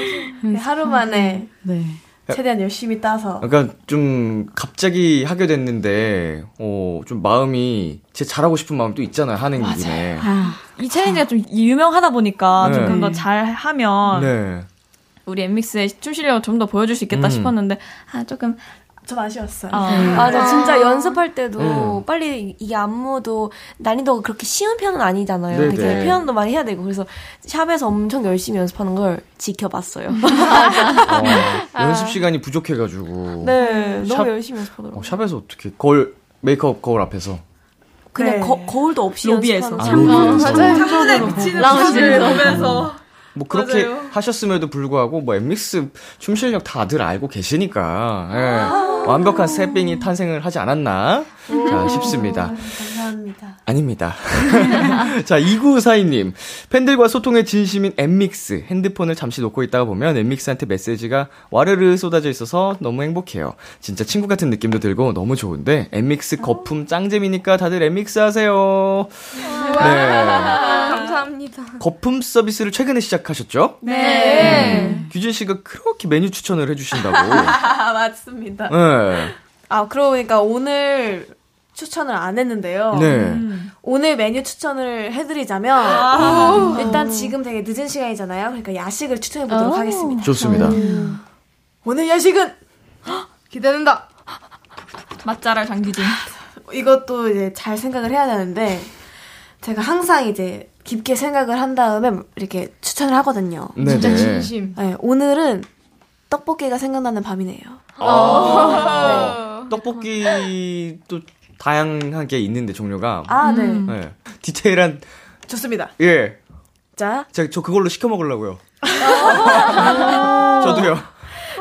네, 하루 만에 네. 최대한 열심히 따서. 그러니까 좀 갑자기 하게 됐는데, 어, 좀 마음이 제 잘하고 싶은 마음 또 있잖아요, 하는 김에. 아, 이 챌린지가 좀 유명하다 보니까 네. 좀 그런 거 잘 하면 네. 우리 엠믹스의 춤 실력을 좀 더 보여줄 수 있겠다 음. 싶었는데 아 조금 좀 아쉬웠어요. 어, 맞아, 진짜 연습할 때도 음. 빨리 이게 안무도 난이도가 그렇게 쉬운 편은 아니잖아요. 네네. 되게 표현도 많이 해야 되고 그래서 샵에서 엄청 열심히 연습하는 걸 지켜봤어요. 어, 연습 시간이 부족해가지고. 네, 너무 샵- 열심히 연습하더라고요. 어, 샵에서 어떻게 거울 메이크업 거울 앞에서 그냥 네. 거, 거울도 없이 로비에서. 연습하는 아, 로비에서. 맞아요. 라운지에서. 보면서. 뭐 그렇게 맞아요. 하셨음에도 불구하고 뭐 엠믹스 춤 실력 다들 알고 계시니까 예, 완벽한 새삥이 탄생을 하지 않았나 자, 싶습니다. 감사합니다. 아닙니다. 자, 2942님. 팬들과 소통에 진심인 엠믹스. 핸드폰을 잠시 놓고 있다가 보면 엠믹스한테 메시지가 와르르 쏟아져 있어서 너무 행복해요. 진짜 친구 같은 느낌도 들고 너무 좋은데, 엠믹스 거품 짱잼이니까 다들 엠믹스 하세요. 네. 감사합니다. 거품 서비스를 최근에 시작하셨죠? 네. 규진 씨가 그렇게 메뉴 추천을 해주신다고. 아, 맞습니다. 네. 아, 그러고 보니까 오늘 추천을 안 했는데요. 네. 오늘 메뉴 추천을 해드리자면 일단 지금 되게 늦은 시간이잖아요. 그러니까 야식을 추천해 보도록 하겠습니다. 좋습니다. 오늘 야식은 기대된다. 맛잘알 장기진 이것도 이제 잘 생각을 해야 되는데 제가 항상 이제 깊게 생각을 한 다음에 이렇게 추천을 하거든요. 네네. 진심. 네, 오늘은 떡볶이가 생각나는 밤이네요. 어, 떡볶이 또 다양하게 있는데 종류가 아, 네. 네. 디테일한 좋습니다. 예. 자, 제가 저 그걸로 시켜 먹으려고요. 저도요.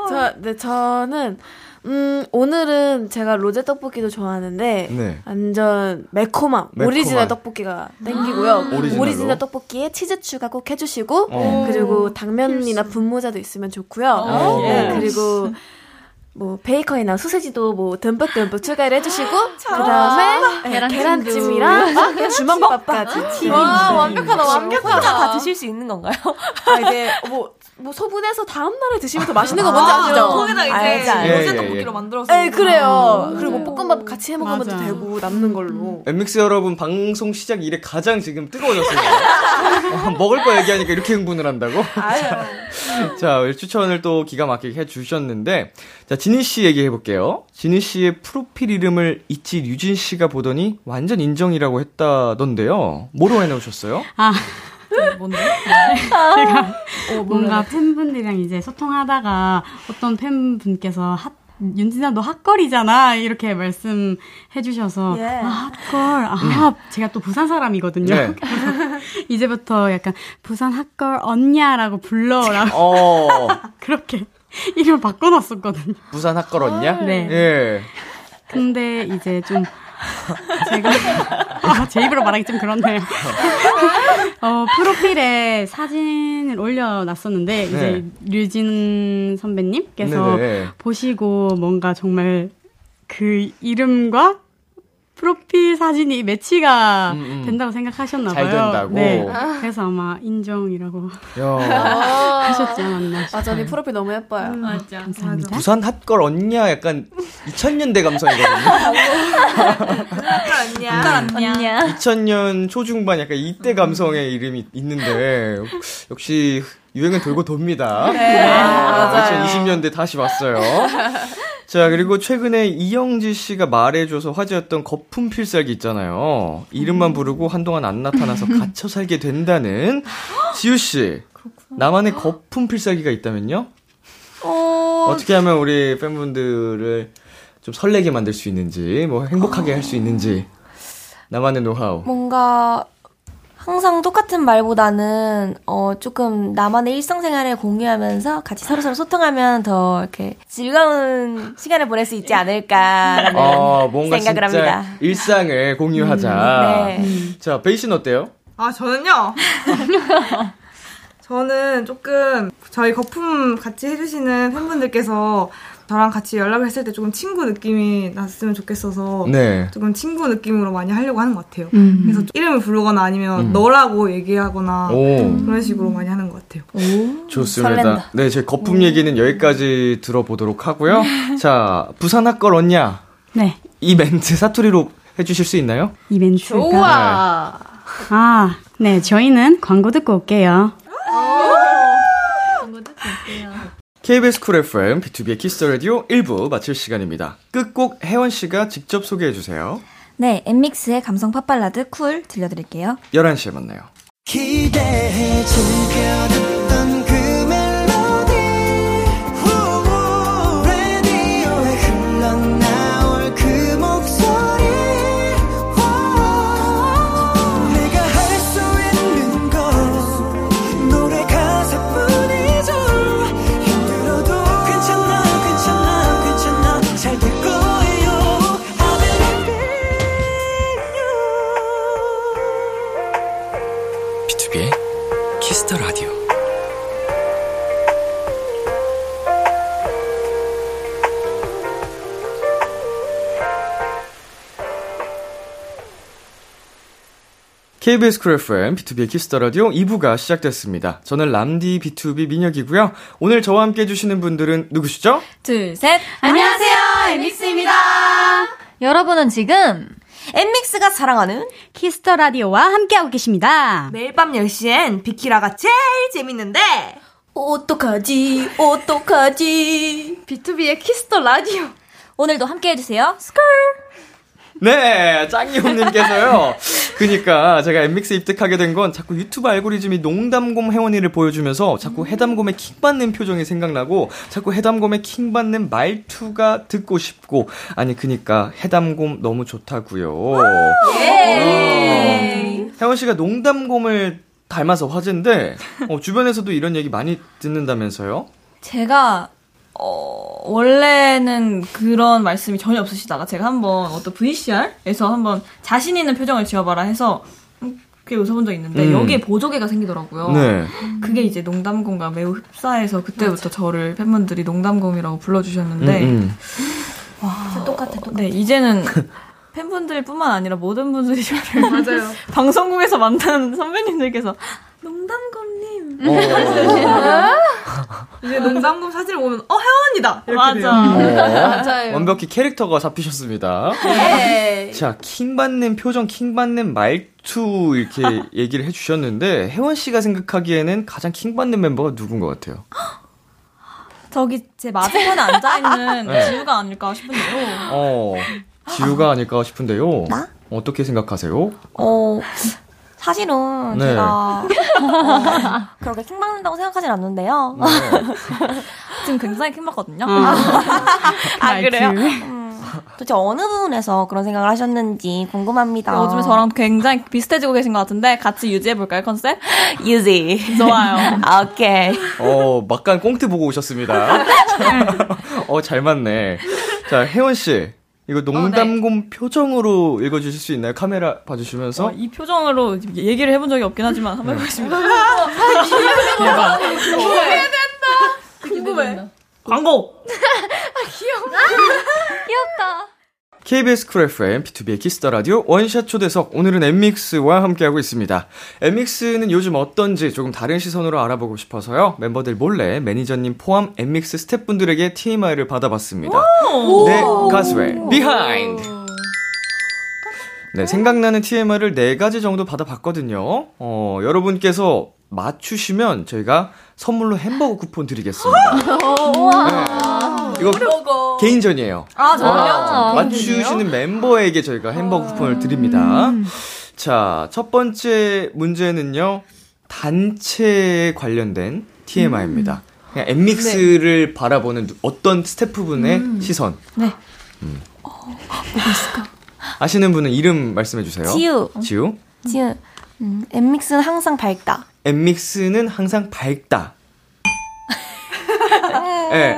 저, 네, 저는 음, 오늘은 제가 로제 떡볶이도 좋아하는데 네. 완전 매콤함, 매콤한. 오리지널 떡볶이가 땡기고요. 오리지널로? 오리지널 떡볶이에 치즈 추가 꼭 해주시고 어. 그리고 당면이나 분모자도 있으면 좋고요. 어. 네, 그리고 뭐 베이컨이나 소세지도 뭐 듬뿍듬뿍 추가를 해주시고 그 다음에 계란찜도. 계란찜이랑 주먹밥까지. 와, 완벽하다, 완벽하다. 다 드실 수 있는 건가요? 아, 이제 뭐, 뭐 소분해서 다음 날에 드시면 더 맛있는 거 뭔지 아시죠? 거기다 이제 알지. 예, 로제 예, 떡볶이로 예. 만들어서. 네, 그래요. 그리고 뭐 볶음밥 같이 해 먹으면 맞아. 되고 남는 걸로. 엠믹스 여러분 방송 시작 이래 가장 지금 뜨거워졌어요. 어, 먹을 거 얘기하니까 이렇게 흥분을 한다고? 자, 오늘 추천을 또 기가 막히게 해주셨는데, 자, 지니 씨 얘기해 볼게요. 지니 씨의 프로필 이름을 있지 유진 씨가 보더니 완전 인정이라고 했다던데요. 뭐로 해놓으셨어요? 아, 뭔데? 제가 뭔가 팬분들이랑 이제 소통하다가 어떤 팬분께서 핫 윤진아 너 핫걸이잖아 이렇게 말씀해 주셔서 예. 아 핫걸 아 제가 또 부산 사람이거든요 네. 이제부터 약간 부산 핫걸 언냐라고 불러라고 어, 그렇게 이름 바꿔놨었거든요 부산 핫걸었냐? 네. 예. 근데 이제 좀 제가 아, 제 입으로 말하기 좀 그렇네요. 어, 프로필에 사진을 올려놨었는데 이제 류진 선배님께서 네네. 보시고 뭔가 정말 그 이름과 프로필 사진이 매치가 음, 음. 된다고 생각하셨나 잘 봐요. 된다고? 네. 그래서 아마 인정이라고 야. 하셨지 않았나. 맞아, 네 프로필 너무 예뻐요. 감사합니다. 부산 핫걸 언냐 약간 2000년대 감성이거든요. 언니야. 2000년 초중반 약간 이때 음. 감성의 이름이 있는데 역시 유행은 돌고 돕니다. 네, 맞아요. 2020년대 다시 왔어요. 자, 그리고 최근에 이영지 씨가 말해줘서 화제였던 거품 필살기 있잖아요. 이름만 부르고 한동안 안 나타나서 갇혀 살게 된다는 지우 씨. 나만의 거품 필살기가 있다면요? 어, 어떻게 하면 우리 팬분들을 좀 설레게 만들 수 있는지, 뭐 행복하게 할수 있는지. 나만의 노하우. 뭔가 항상 똑같은 말보다는 어 조금 나만의 일상생활을 공유하면서 같이 서로서로 소통하면 더 이렇게 즐거운 시간을 보낼 수 있지 않을까라는 어, 뭔가 생각을 진짜 합니다. 일상을 공유하자. 네. 자, 베이 씨는 어때요? 아, 저는요? 저는 조금 저희 거품 같이 해주시는 팬분들께서 저랑 같이 연락을 했을 때 조금 친구 느낌이 났으면 좋겠어서 네. 조금 친구 느낌으로 많이 하려고 하는 것 같아요. 음. 그래서 이름을 부르거나 아니면 음. 너라고 얘기하거나 오. 그런 식으로 많이 하는 것 같아요. 좋습니다. 설렌다. 네, 제 거품 얘기는 여기까지 들어보도록 하고요. 자, 부산 학걸 언냐. 네. 이 멘트 사투리로 해주실 수 있나요? 이벤트가. 우와. 아, 네. 저희는 광고 듣고 올게요. KBS 쿨 FM, BTOB의 키스 라디오 1부 마칠 시간입니다. 끝곡 해원 씨가 직접 소개해 주세요. 네, 엔믹스의 감성 팝발라드 COOL 들려드릴게요. 11시에 만나요. 기대해 즐겨듣던 KBS 쿨 FM, BTOB의 키스 더 라디오 2부가 시작됐습니다. 저는 람디 BTOB 민혁이고요. 오늘 저와 함께 해주시는 분들은 누구시죠? 둘, 셋. 안녕하세요, 엔믹스입니다. 여러분은 지금 엔믹스가 사랑하는 키스 더 라디오와 함께하고 계십니다. 매일 밤 10시엔 비키라가 제일 재밌는데 어떡하지 어떡하지 BTOB의 키스 더 라디오. 오늘도 함께 해주세요. 스컬. 네, 짱이홈님께서요. 그니까 제가 엠믹스 입득하게 된 건 자꾸 유튜브 알고리즘이 농담곰 혜원이를 보여주면서 자꾸 해담곰의 킹받는 표정이 생각나고 자꾸 해담곰의 킹받는 말투가 듣고 싶고 아니 그니까 해담곰 너무 좋다고요. 예. 혜원 씨가 농담곰을 닮아서 화제인데 어, 주변에서도 이런 얘기 많이 듣는다면서요? 제가 어, 원래는 그런 말씀이 전혀 없으시다가 제가 한번 어떤 VCR에서 한번 자신 있는 표정을 지어봐라 해서 음, 그게 웃어본 적 있는데 음. 여기에 보조개가 생기더라고요. 네. 그게 이제 농담곰과 매우 흡사해서 그때부터 저를 팬분들이 농담곰이라고 불러주셨는데 음, 와, 똑같아, 똑같아. 네, 이제는 팬분들뿐만 아니라 모든 분들이 저를 맞아요. 방송국에서 만난 선배님들께서 음. 어, 이제 농담금 사진을 보면 어 혜원이다 이렇게 맞아. 돼요. 어, 맞아 요. 완벽히 캐릭터가 잡히셨습니다. 네. 자, 킹받는 표정, 킹받는 말투 이렇게 얘기를 해주셨는데 혜원 씨가 생각하기에는 가장 킹받는 멤버가 누군 것 같아요? 저기 제 맞은편에 앉아 있는 네. 지우가 아닐까 싶은데요. 어, 지우가 아닐까 싶은데요. 나? 어떻게 생각하세요? 어 사실은 네. 제가 어, 그렇게 킹받는다고 생각하진 않는데요. 네. 지금 굉장히 킹받거든요. 아 그래요? 음, 도대체 어느 부분에서 그런 생각을 하셨는지 궁금합니다. 요즘에 저랑 굉장히 비슷해지고 계신 것 같은데 같이 유지해 볼까요, 컨셉? 유지. 좋아요. 아, 오케이. 어, 막간 꽁트 보고 오셨습니다. 어, 잘 맞네. 자, 혜원 씨. 이거 농담곰 표정으로 읽어주실 수 있나요? 카메라 봐주시면서. 어, 이 표정으로 얘기를 해본 적이 없긴 하지만 한번 해보겠습니다. 궁금해. 광고! 귀엽다. KBS 쿨 FM, 비투비의 키스 더 라디오 원샷 초대석 오늘은 엔믹스와 함께하고 있습니다. 엔믹스는 요즘 어떤지 조금 다른 시선으로 알아보고 싶어서요. 멤버들 몰래 매니저님 포함 엔믹스 스태프분들에게 TMI를 받아봤습니다. 내 가수의 behind. 네, 생각나는 TMI를 네 가지 정도 받아봤거든요. 어, 여러분께서 맞추시면 저희가 선물로 햄버거 쿠폰 드리겠습니다. 네. 이거 개인전이에요. 아, 정말요? 어, 맞추시는 멤버에게 저희가 햄버거 쿠폰을 드립니다. 자, 첫 번째 문제는요. 단체에 관련된 TMI입니다. 그냥 엠믹스를 바라보는 누- 어떤 스태프분의 시선. 네. 음. 아시는 분은 이름 말씀해 주세요. 지우. 지우. 지은, 음, 엠믹스는 항상 밝다. 엠믹스는 항상 밝다. 예.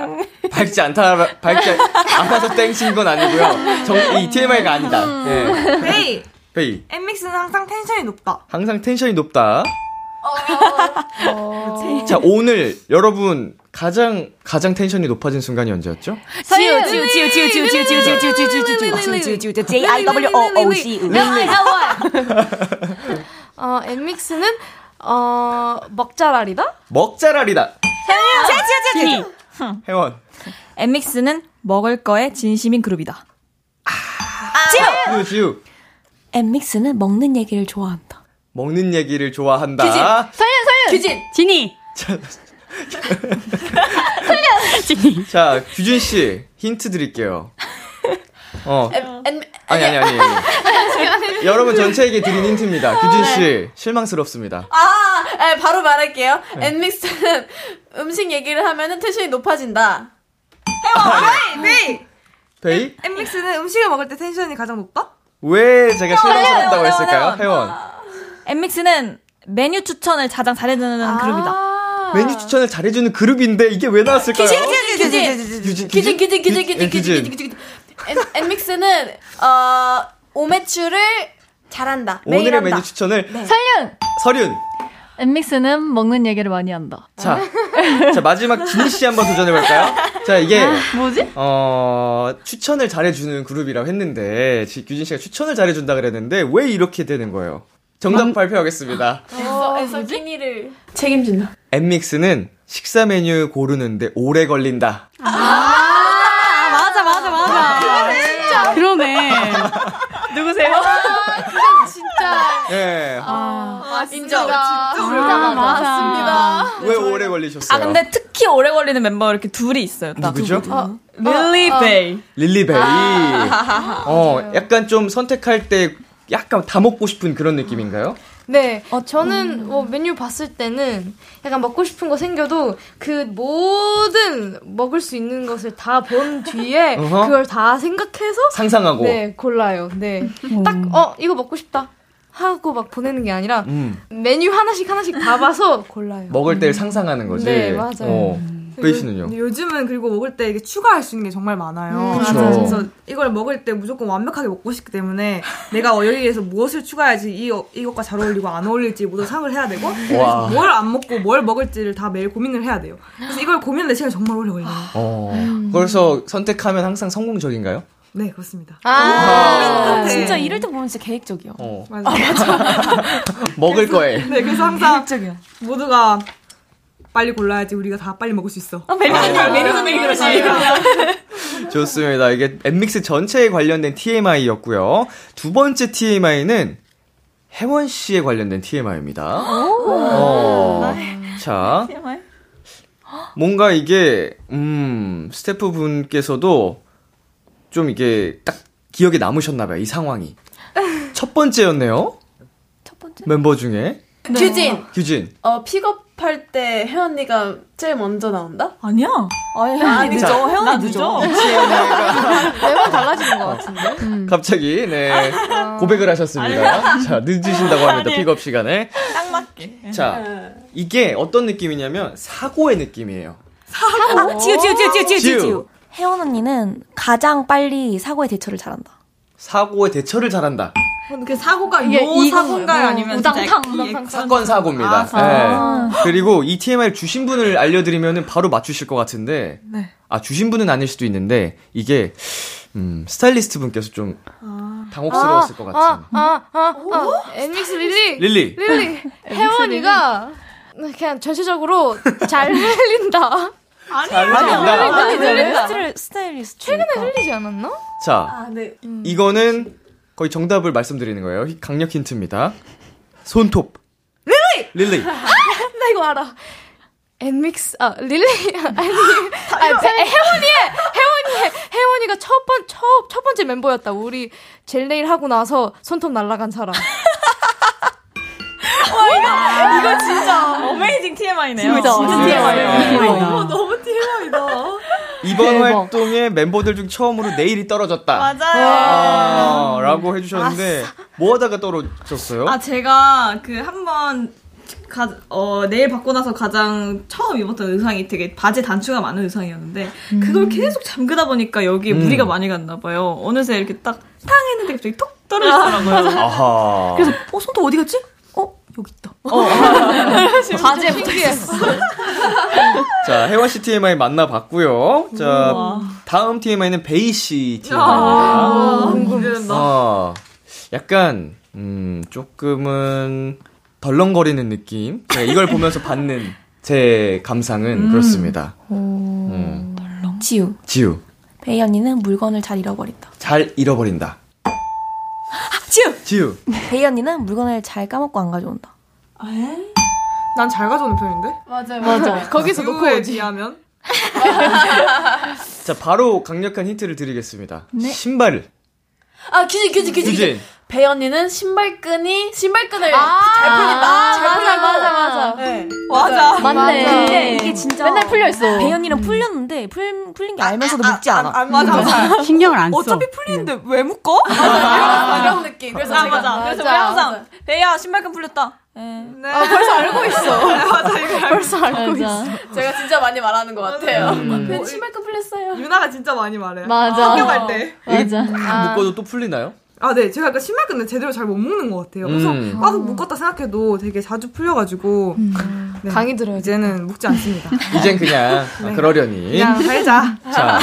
밝지 않다, 밝지 않아서 땡친 건 아니고요. 정, 이 TMI가 아니다. 예. 베이! 베이. 엠믹스는 항상 텐션이 높다. 항상 텐션이 높다. 자, 오늘 여러분 가장, 가장 텐션이 높아진 순간이 언제였죠? 지우, 지우, 지우, 지우, 지우, 지우, 지우, 지우, 지우, 지우, 지우, 지우, 지우, 지우, 지우, 지우, J I W O O C U. 어, 엠믹스는 어, 먹자랄이다? 먹자랄이다. 지니. 혜원. 엠믹스는 먹을 거에 진심인 그룹이다. 지우, 지우. 엠믹스는 먹는 얘기를 좋아한다. 먹는 얘기를 좋아한다. 설련, 설련! 규진. 지니. 지니. 자, 규준 씨, 힌트 드릴게요. 어. 엠, 아니, 아니, 아니. 아니. 여러분 전체에게 드린 힌트입니다. 규준 씨, 실망스럽습니다. 아, 에, 바로 말할게요. 네. 엔믹스는 음식 얘기를 하면은 텐션이 높아진다. 베이! 베이? 엠믹스는 음식을 먹을 때 텐션이 가장 높다? 왜 제가 실망스럽다고 했을까요? 혜원. 엠믹스는 메뉴 추천을 가장 잘해주는 그룹이다. 메뉴 추천을 잘해주는 그룹인데 이게 왜 나왔을까요? 규진, 규진, 규진, 규진, 규진, 규진, 규진. 엔- 엔믹스는 어 오메추를 잘한다. 오늘의. 메뉴 추천을 설련! 서륜. 엠믹스는 먹는 얘기를 많이 한다. 자, 자 마지막 진희 씨 한번 도전해 볼까요? 자 이게 뭐지? 어 추천을 잘해주는 그룹이라고 했는데 지- 규진 씨가 추천을 잘해준다 그랬는데 왜 이렇게 되는 거예요? 정답 발표하겠습니다. 어, 에서 끼니를 책임진다. 엠믹스는 식사 메뉴 고르는데 오래 걸린다. 아, 맞아, 맞아, 맞아. 진짜. 그러네. 누구세요? 진짜. 예. 아, 인정. 진짜. 아, 진짜 맞습니다. 왜 오래 걸리셨어요? 아 근데 특히 오래 걸리는 멤버가 이렇게 둘이 있어요. 딱. 누구죠? 릴리 베이. 릴리 베이. 어, 약간 좀 선택할 때 약간 다 먹고 싶은 그런 느낌인가요? 네, 저는 뭐 메뉴 봤을 때는 약간 먹고 싶은 거 생겨도 그 모든 먹을 수 있는 것을 다 본 뒤에. 그걸 다 생각해서 상상하고. 네 골라요. 네, 딱 어 이거 먹고 싶다 하고 막 보내는 게 아니라 음, 메뉴 하나씩 하나씩 다 봐서 골라요. 먹을 때를 상상하는 거지. 네, 맞아요. 어, 씨는요? 근데 요즘은 그리고 먹을 때 이게 추가할 수 있는 게 정말 많아요. 음, 그쵸. 그래서 이걸 먹을 때 무조건 완벽하게 먹고 싶기 때문에 내가 어, 여기에서 무엇을 추가해야지 이, 이것과 잘 어울리고 안 어울릴지 모두 생각을 해야 되고 와. 뭘안 먹고 뭘 먹을지를 다 매일 고민을 해야 돼요. 그래서 이걸 고민하는 시간이 정말 오래 걸려요. 어, 그래서 선택하면 항상 성공적인가요? 네, 그렇습니다. 아, 어, 진짜 이럴 때 보면 진짜 계획적이야. 어, 맞아. 먹을 거에. 네, 그래서 항상 계획적이야. 모두가 빨리 골라야지 우리가 다 빨리 먹을 수 있어. 메뉴 메뉴 선생님이 그러시네요. 좋습니다. 이게 엠믹스 전체에 관련된 TMI였고요. 두 번째 TMI는 혜원 씨에 관련된 TMI입니다. 어, 자, 뭔가 이게 음 스태프분께서도 좀 이게 딱 기억에 남으셨나봐요. 이 상황이 첫 번째였네요. 첫 번째? 멤버 중에 규진. 규진. 어 픽업할 때 혜언니가 제일 먼저 나온다? 아니야. 아니, 아니, 늦어. 나- 혜원이 나 늦어. 매번 달라지는 것 같은데. 갑자기 네 고백을 하셨습니다. 자 늦으신다고 합니다. 픽업 시간에. 딱 맞게. 자 이게 어떤 느낌이냐면 사고의 느낌이에요. 아, 지우, 지우, 지우, 지우, 지우, 지우. 혜원 언니는 가장 빨리 사고에 대처를 잘한다. 사고의 대처를 잘한다. 그 사고가 이게 요 사고인가요? 뭐 아니면 우당탕, 우당탕. 사건 사고입니다. 아, 네. 그리고 이 TMI를 주신 분을 알려드리면 바로 맞추실 것 같은데, 네. 아 주신 분은 아닐 수도 있는데 이게 음, 스타일리스트 분께서 좀 당혹스러웠을 것 같은. 아, 아, 아, 아, 엠믹스 릴리. 릴리. 릴리. 혜원이가 그냥 전체적으로 잘 흘린다. 잘 흘린다. 아니, 흘린다. 스타일, 스타일리스트. 최근에 흘리지 않았나? 자, 네. 이거는 거의 정답을 말씀드리는 거예요. 히- 강력 힌트입니다. 손톱. 릴리! 릴리. 나 이거 알아. 엠믹스, 아, 릴리, 아니, 아니, 혜원이의, 혜원이의, 혜원이가 첫 번, 첫, 첫 번째 멤버였다. 우리 젤네일 하고 나서 손톱 날라간 사람. 이거 진짜 어메이징 TMI네요. 진짜, 진짜 TMI. 어머, 너무 TMI다. 이번 대박. 활동에 멤버들 중 처음으로 내일이 떨어졌다. 맞아요. 아, 라고 해주셨는데, 뭐 하다가 떨어졌어요? 아, 제가 그 한 번, 가, 어, 내일 받고 나서 가장 처음 입었던 의상이 되게 바지 단추가 많은 의상이었는데, 그걸 계속 잠그다 보니까 여기에 음. 무리가 많이 갔나 봐요. 어느새 이렇게 딱, 탕 했는데 갑자기 톡 떨어지더라고요. 아하. 그래서, 어, 손톱 어디 갔지? 어, 여기 있다. 바지에 붙어 있었어. 자, 혜원 씨 TMI 만나봤고요. 자, 다음 TMI는 베이 씨 TMI입니다. 궁금했다. 어, 약간, 음, 조금은 덜렁거리는 느낌? 제가 이걸 보면서 받는 제 감상은 그렇습니다. 음. 지우. 지우, 베이 언니는 물건을 잘 잃어버린다. 잘 잃어버린다. 지우! 베이 언니는 물건을 잘 까먹고 안 가져온다. 난 잘 가져오는 편인데? 맞아요, 맞아. 거기서 놓고 지우에 오지. 비하면? 자, 바로 강력한 힌트를 드리겠습니다. 신발을. 아, 규진, 규진, 규진. 유진. 배 언니는 신발끈이, 신발끈을 아, 잘 풀린다. 잘 맞아, 풀린다. 맞아, 맞아. 네. 맞아. 맞네. 근데 이게 진짜 맨날 풀려 있어. 언니는 풀렸는데 풀, 풀린 게 알면서도 묶지 않아. 안 맞아, 맞아. 신경을 안 써. 어차피 풀리는데 왜 묶어? 이런, 이런 느낌. 그래서 아, 제가 맞아. 그래서 맞아, 우리 항상, 배야, 신발끈 풀렸다. 예. 네. 아, 벌써 알고 있어. 맞아, 이거 알고 벌써 알고 있어. 맞아. 제가 진짜 많이 말하는 것 같아요. 음. 배 신발끈 풀렸어요. 윤아가 진짜 많이 말해. 맞아. 학교 갈 때. 맞아. 묶어도 또 풀리나요? 아, 네. 제가 약간 신발끈을 제대로 잘못 묶는 것 같아요. 그래서 음. 아, 묶었다 생각해도 되게 자주 풀려가지고. 네. 강의 들어요. 이제는 묶지 않습니다. 이젠 그냥 아, 그러려니. 그냥 살자. 자,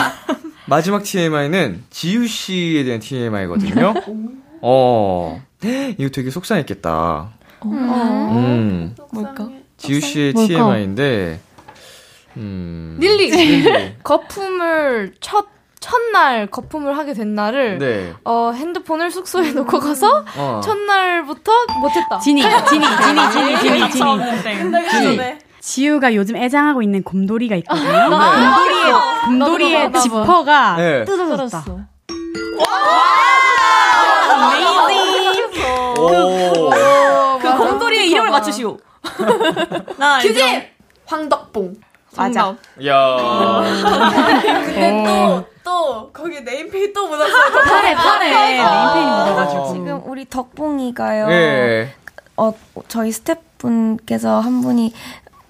마지막 TMI는 지우 씨에 대한 TMI거든요. 어, 이거 되게 속상했겠다. 음, 뭘까? 지우 씨의 뭘까? TMI인데, 음, 릴리. 릴리. 거품을 첫, 첫날 거품을 하게 된 날을 네. 어, 핸드폰을 숙소에 놓고 가서 어. 첫날부터 못했다. 진이, 진이, 진이, 진이, 진이, 진이. 진이. 지우가 요즘 애장하고 있는 곰돌이가 있거든요. 네. 곰돌이의, 곰돌이의. 지퍼가 네. 뜯어졌다. 오. 그 곰돌이의 이름을 맞추시오. 나 규진! 황덕봉. 맞아. 야. 근데 또, 또, 거기 네임페이 또 묻었어요. 파네, 파네. 네임펜이 묻어가지고. 지금 우리 덕봉이가요. 예. 어, 저희 스태프분께서 한 분이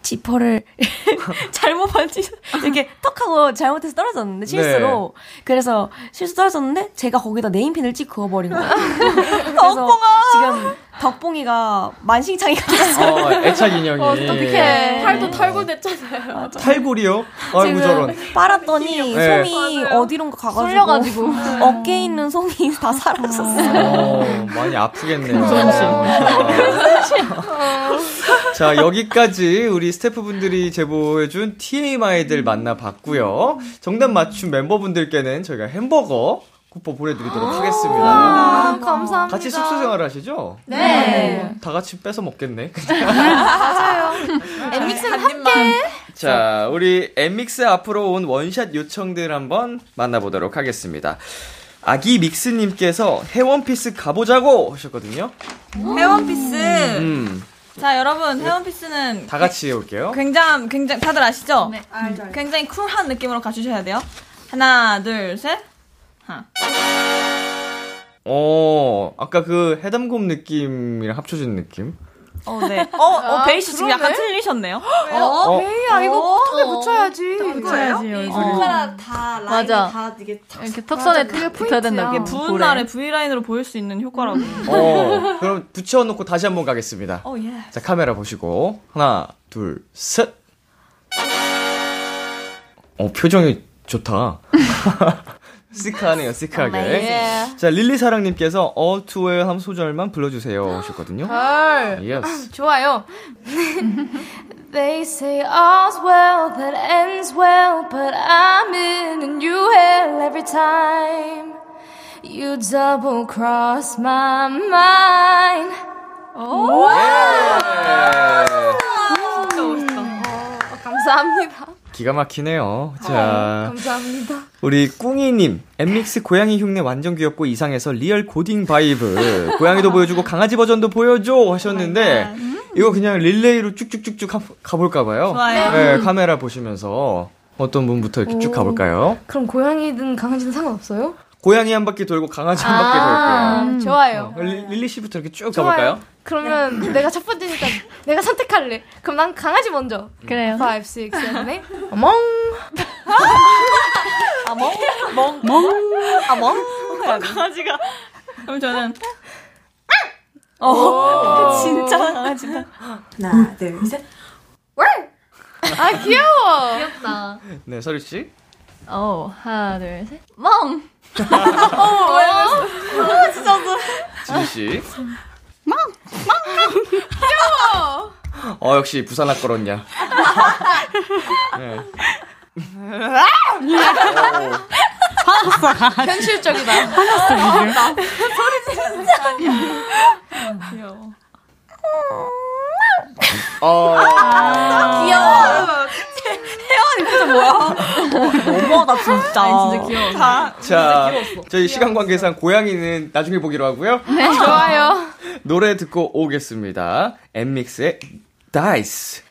지퍼를 잘못 만지 이렇게 턱 하고 잘못해서 떨어졌는데 실수로 그래서 실수 떨어졌는데 제가 거기다 네임핀을 찍 그어버린 거예요. 그래서 지금 덕봉이가 만신창이가 됐어요. 어, 애착 인형이. 어떡해. 팔도 털고 됐잖아요. 탈골이요? 아이고, 저런. 빨았더니 네. 솜이 어디론가 가가지고 쏠려가지고. 어깨에 있는 솜이 다 사라졌어요. 어, 많이 아프겠네요. 자, 여기까지 우리 스태프분들이 제보해준 TMI들 만나봤고요. 정답 맞춘 멤버분들께는 저희가 햄버거 쿠폰 보내드리도록 하겠습니다. 아, 감사합니다. 같이 숙소 생활 하시죠? 네. 다 같이 뺏어 먹겠네. 엠믹스는 함께. 자, 우리 엠믹스 앞으로 온 원샷 요청들 한번 만나보도록 하겠습니다. 아기 믹스님께서 해원피스 가보자고 하셨거든요. 헤원피스. 음, 자, 여러분, 헤원피스는 다 같이 해볼게요. 굉장히, 굉장히, 다들 아시죠? 네. 굉장히 쿨한 느낌으로 가주셔야 돼요. 하나, 둘, 셋. 어, 아까 그 해담곰 느낌이랑 합쳐진 느낌? 어, 네. 어, 어, 베이 씨 지금 약간 틀리셨네요. 어, 베이야, 이거 턱에 붙여야지. 붙여야지, 얼굴에. 손가락 다 라인이 맞아. 다 이게 탁 이렇게 턱선에 붙어야 된다고. 이게 부은 볼에. 날에 V라인으로 보일 수 있는 효과라고. 어, 그럼 붙여놓고 다시 한번 가겠습니다. 어, 예. 자, 카메라 보시고. 하나, 둘, 셋. 어, 표정이 좋다. 시크하네요, 시크하게. 네. 자, 릴리사랑님께서 어투의 한 소절만 불러주세요 하셨거든요. 헐. Yes. 좋아요. They say all's well that ends well, but I'm in a new hell every time. You double cross my mind. 오! 어, 감사합니다. 기가 막히네요. 자, 감사합니다. 우리 꿍이님, 엔믹스 고양이 흉내 완전 귀엽고 이상해서 real 고딩 vibe. 고양이도 보여주고 강아지 버전도 보여줘 하셨는데, 이거 그냥 릴레이로 쭉쭉쭉쭉 가- 가볼까봐요. 좋아요. 네, 카메라 보시면서 어떤 분부터 이렇게 쭉 오. 가볼까요? 그럼 고양이든 강아지든 상관없어요? 고양이 한 바퀴 돌고 강아지 한 바퀴 돌게요. 아, 좋아요. 어, 리, 릴리 씨부터 이렇게 쭉 좋아요. 가볼까요? 그러면 내가 첫 번째니까 내가 선택할래. 그럼 난 강아지 먼저. 그래요. 5, 6, 7, 8. 어멍. 아멍? 멍? 멍? 아멍? 강아지가. 그럼 저는. 어, 진짜 강아지가. 하나, 둘, 셋. 아, 귀여워. 귀엽다. 네, 서리 씨. 어, 하나, 둘, 셋. 멍! 어, 아, 진짜. 지민 씨. 멍! 귀여워. 어, 역시 부산 학거렸냐. 네. 화났어. 현실적이다. 화났어, 지금. 소리 진짜. 귀여워. 어. 귀여워. 해원이 표정 뭐야? 너무하다, 진짜. 아니, 진짜 귀여워. 다. 자, 저희 시간 관계상 고양이는 나중에 보기로 하고요. 네, 좋아요. 노래 듣고 오겠습니다. 엔믹스의 DICE.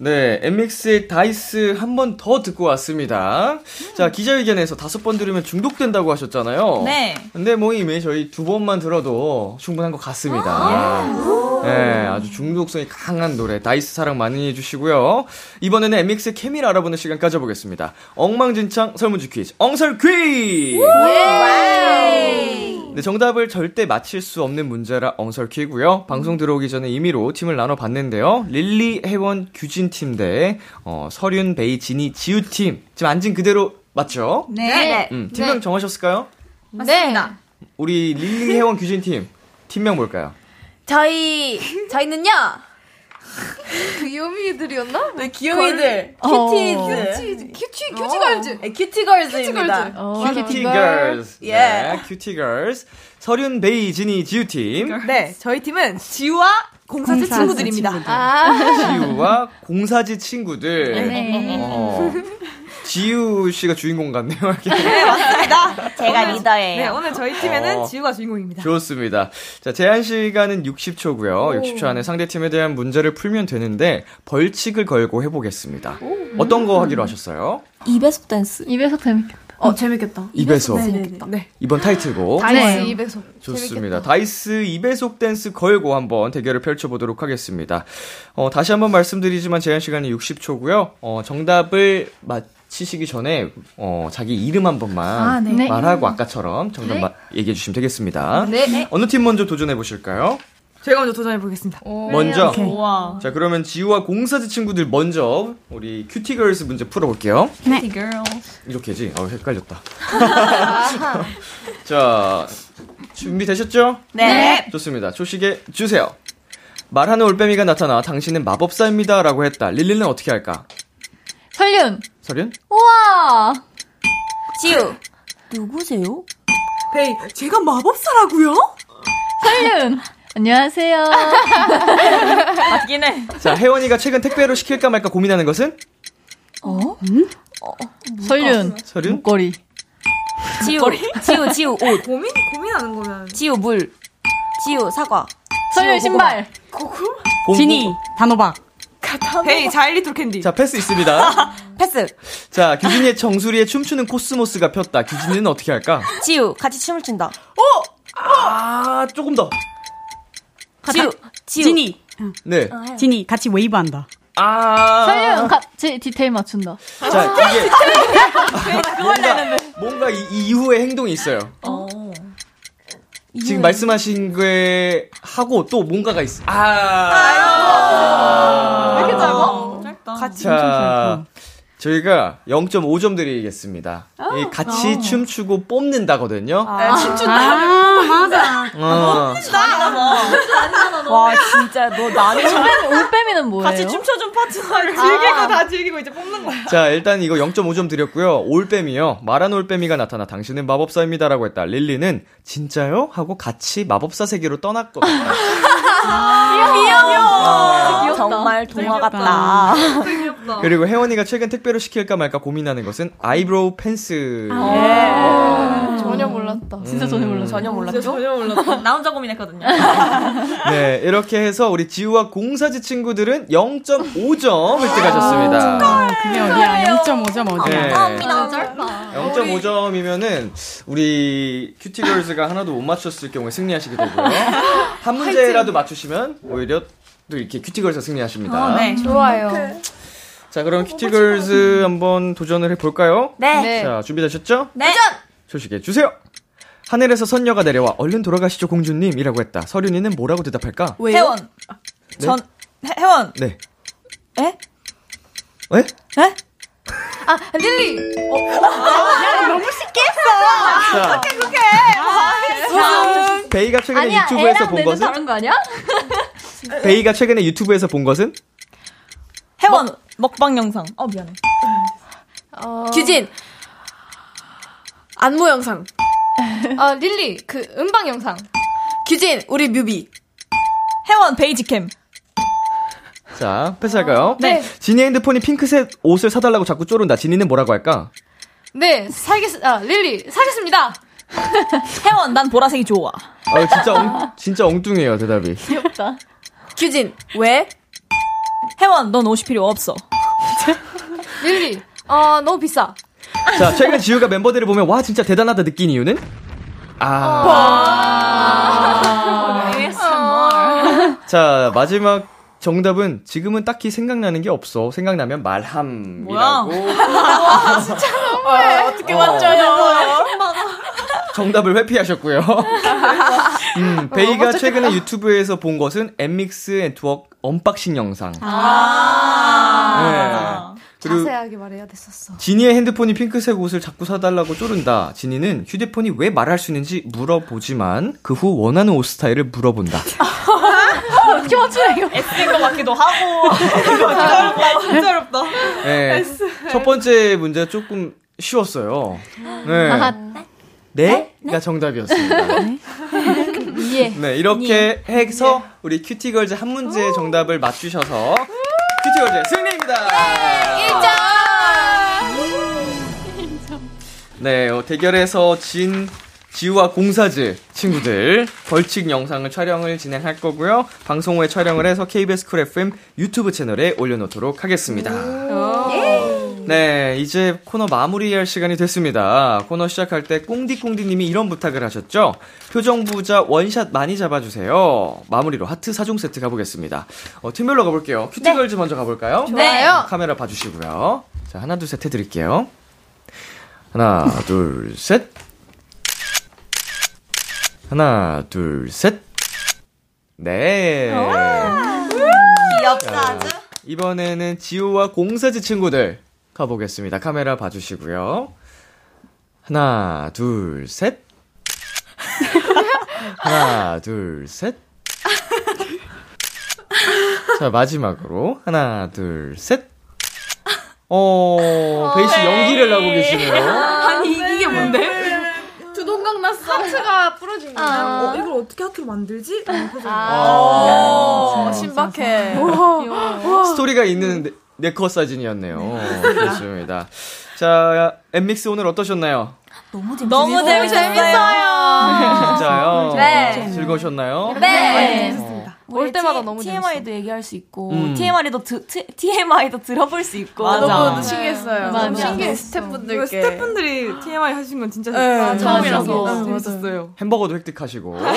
네, 엔믹스의 DICE 한 번 더 듣고 왔습니다. 자, 기자회견에서 다섯 번 들으면 중독된다고 하셨잖아요. 네. 근데 뭐 이미 저희 두 번만 들어도 충분한 것 같습니다. 네, 아주 중독성이 강한 노래 DICE 사랑 많이 해주시고요. 이번에는 엠믹스의 케미를 알아보는 시간 가져보겠습니다. 엉망진창 설문지 퀴즈, 엉설 퀴즈! 네, 정답을 절대 맞힐 수 없는 문제라 엉설 퀴고요. 방송 들어오기 전에 임의로 팀을 나눠봤는데요. 릴리, 해원, 규진 팀 대, 어, 설윤, 배이, 지니, 지우 팀. 지금 앉은 그대로 맞죠? 네. 음, 팀명 네. 정하셨을까요? 맞습니다. 우리 릴리, 해원, 규진 팀. 팀명 뭘까요? 저희, 저희는요. 귀요미들이었나? 네, 귀요미들. 어. Cuties. Cutie, Cutie Girls. 네, Cutie Girls입니다. 어, Cutie Girls. 예. 네, Cutie Girls. 설윤, 배이, 지니, 지우 팀. 네, 저희 팀은 지우와 공사즈 공사즈 친구들입니다. 친구들. 아. 지우와 공사즈 친구들. 네. 어, 지우 씨가 주인공 같네요. 네, 맞습니다. 제가 리더예요. 네, 오늘 저희 팀에는 어. 지우가 주인공입니다. 좋습니다. 자, 제한 시간은 60초고요. 60초 안에 상대 팀에 대한 문제를 풀면 되는데 벌칙을 걸고 해보겠습니다. 어떤 거 하기로 하셨어요? 2배속 댄스. 2배속 재밌겠다. 어, 재밌겠다. 2배속. 네네네. 네. 이번 타이틀곡. DICE 네. 2배속. 좋습니다. DICE 2배속 댄스 걸고 한번 대결을 펼쳐보도록 하겠습니다. 어, 다시 한번 말씀드리지만 제한 시간이 60초고요. 어, 정답을 맞 히시기 전에 어, 자기 이름 한 번만 아, 네. 네. 말하고 아까처럼 정답 네. 마- 얘기해 주시면 되겠습니다. 네. 어느 팀 먼저 도전해 보실까요? 제가 먼저 도전해 보겠습니다. 먼저. 우와. 자, 그러면 지우와 공사지 친구들 먼저 우리 큐티걸스 문제 풀어볼게요. 네. 이렇게지? 어, 헷갈렸다. 자, 준비 되셨죠? 네. 좋습니다. 초식에 주세요. 말하는 올빼미가 나타나 당신은 마법사입니다. 라고 했다. 릴리는 어떻게 할까? 설윤! 설윤? 우와! 지우. 누구세요? 베이, 제가 마법사라고요? 설윤! 안녕하세요. 맞긴 해. 자, 혜원이가 최근 택배로 시킬까 말까 고민하는 것은? 어? 설윤! 설윤? 목걸이. 지우. 지우, 지우, 옷. 고민, 고민하는 거면. 지우, 물. 지우, 사과. 설윤 신발! 봄- 지니, 단호박. 배이, 자일리톨 캔디. 자, 패스 있습니다. 패스. 자, 규진이의 정수리에 춤추는 코스모스가 폈다. 규진이는 어떻게 할까? 지우, 같이 춤을 춘다. 아, 조금 더. 지우, 지우. 지니. 네. 지니, 같이 웨이브한다. 아. 설윤! 같이 디테일 맞춘다. 자, 이게. 뭔가, 뭔가 이, 이 이후에 행동이 있어요. 지금 말씀하신 게 하고 또 뭔가가 있어. 아. 왜 이렇게 짧아? 짧다. 자, 저희가 0.5점 드리겠습니다. 이 같이 어. 춤추고 뽑는다거든요. 아, 춤춘다. 아, 맞아. 어. 와 진짜 너 나는 올빼미는 뭐예요? 같이 춤춰준 파트너를 즐기고 다 즐기고 이제 뽑는 거야. 자, 일단 이거 0.5점 드렸고요. 올빼미요. 말한 올빼미가 나타나 당신은 마법사입니다라고 했다. 릴리는 진짜요? 하고 같이 마법사 세계로 떠났거든요. 아, 정말 동화 같다. 그리고 해원이가 최근 택배로 시킬까 말까 고민하는 것은 eyebrow pencil. 전혀 몰랐다. 진짜 전혀 몰랐어. 전혀 몰랐죠? 전혀 몰랐다. 나 혼자 고민했거든요. 네, 이렇게 해서 우리 지우와 공사즈 친구들은 0.5점 획득하셨습니다. 그게 어디야? 0.5점 어디야? 네. 아, 짧다. 0.5점이면은 우리 Cutie Girls가 하나도 못 맞췄을 경우에 승리하시게 되고요. 한 문제라도 맞추시면 오히려 또 이렇게 Cutie Girls가 승리하십니다. 네. 좋아요. 자, 그럼 Cutie Girls 한번 도전을 해볼까요? 네. 네. 자, 준비되셨죠? 네. 시작해 주세요. 하늘에서 선녀가 내려와 얼른 돌아가시죠 공주님이라고 했다. 설윤이는 뭐라고 대답할까? 해원. 전, 혜- 혜원. 네. 에? 왜? 에? 아, 릴리! 자, 베이가 최근에 아니야, 유튜브에서 본 것은 다른 거 아니야? 베이가 최근에 유튜브에서 본 것은 혜원. 먹 방 영상. 어, 미안해. 어, 규진 안무 영상. 아, 릴리, 그 음방 영상. 규진 우리 뮤비. 해원 베이지 캠. 자 패스할까요? 네. 지니 핸드폰이 핑크색 옷을 사달라고 자꾸 쪼른다. 지니는 뭐라고 할까? 네, 살겠, 아, 릴리, 사겠습니다! 해원 난 보라색이 좋아. 아 진짜 엉, 진짜 엉뚱해요 대답이. 귀엽다. 규진 왜? 해원 넌 옷이 필요 없어. 릴리, 어, 너무 비싸. 자 최근 지우가 멤버들을 보면 와 진짜 대단하다 느낀 이유는 아. 자 마지막 정답은 지금은 딱히 생각나는 게 없어. 생각나면 말함이라고. 어떻게 맞춰요? 정답을 회피하셨고요. 음, 베이가 최근에 유튜브에서 본 것은 엠믹스 앤트웍 언박싱 영상. 아. 네. 그리고 자세하게 말해야 됐었어. 지니의 핸드폰이 핑크색 옷을 자꾸 사달라고 쪼른다. 지니는 휴대폰이 왜 말할 수 있는지 물어보지만 그 후 원하는 옷 스타일을 물어본다. 어떻게 맞추냐, 이거. S인 것 같기도 하고. 진짜 어렵다. 네. 첫 번째 문제 조금 쉬웠어요. 네. 아, 네? 가 정답이었습니다. 예. 네, 이렇게 해서 우리 큐티걸즈 한 문제 정답을 맞추셔서 Cutie Girls 승리입니다. 1점! 네, 어, 대결에서 진 지우와 공사즈 친구들 벌칙 영상을 촬영을 진행할 거고요. 방송 후에 촬영을 해서 KBS Cool FM 유튜브 채널에 올려놓도록 하겠습니다. 네, 이제 코너 마무리할 시간이 됐습니다. 코너 시작할 때 꽁디꽁디님이 이런 부탁을 하셨죠. 표정 부자 원샷 많이 잡아주세요. 마무리로 하트 4종 세트 가보겠습니다. 어, 팀별로 가볼게요. 큐티걸즈 먼저 가볼까요? 좋아요. 카메라 봐주시고요. 자, 하나, 둘, 셋 해드릴게요. 하나, 둘, 셋. 하나, 둘, 셋. 네. 귀엽다 아주. 이번에는 지우와 공사지 친구들 가보겠습니다. 카메라 봐주시고요. 하나, 둘, 셋. 하나, 둘, 셋. 자, 마지막으로. 하나, 둘, 셋. 어, 베이씨 연기를 하고 계시네요. 아니 이게 뭔데? 두동강 났어. 하트가 부러진 거야. 어, 이걸 어떻게 하트로 만들지? 표정이. 아. 신박해. 스토리가 있는 네- 네컷 사진이었네요. 좋습니다. 자, 엠믹스 오늘 어떠셨나요? 너무 재밌어요. 진짜요? 네. 즐거우셨나요? 네. 올 때마다 너무 TMI도 얘기할 수 있고 음. TMI도 드, TMI도 들어볼 수 있고 맞아. 너무 신기했어요. 맞아. 이거 스태프분들께. 스태프분들이 TMI 하신 건 진짜 네, 처음이라서 맞아요. 재밌었어요. 햄버거도 획득하시고. 네.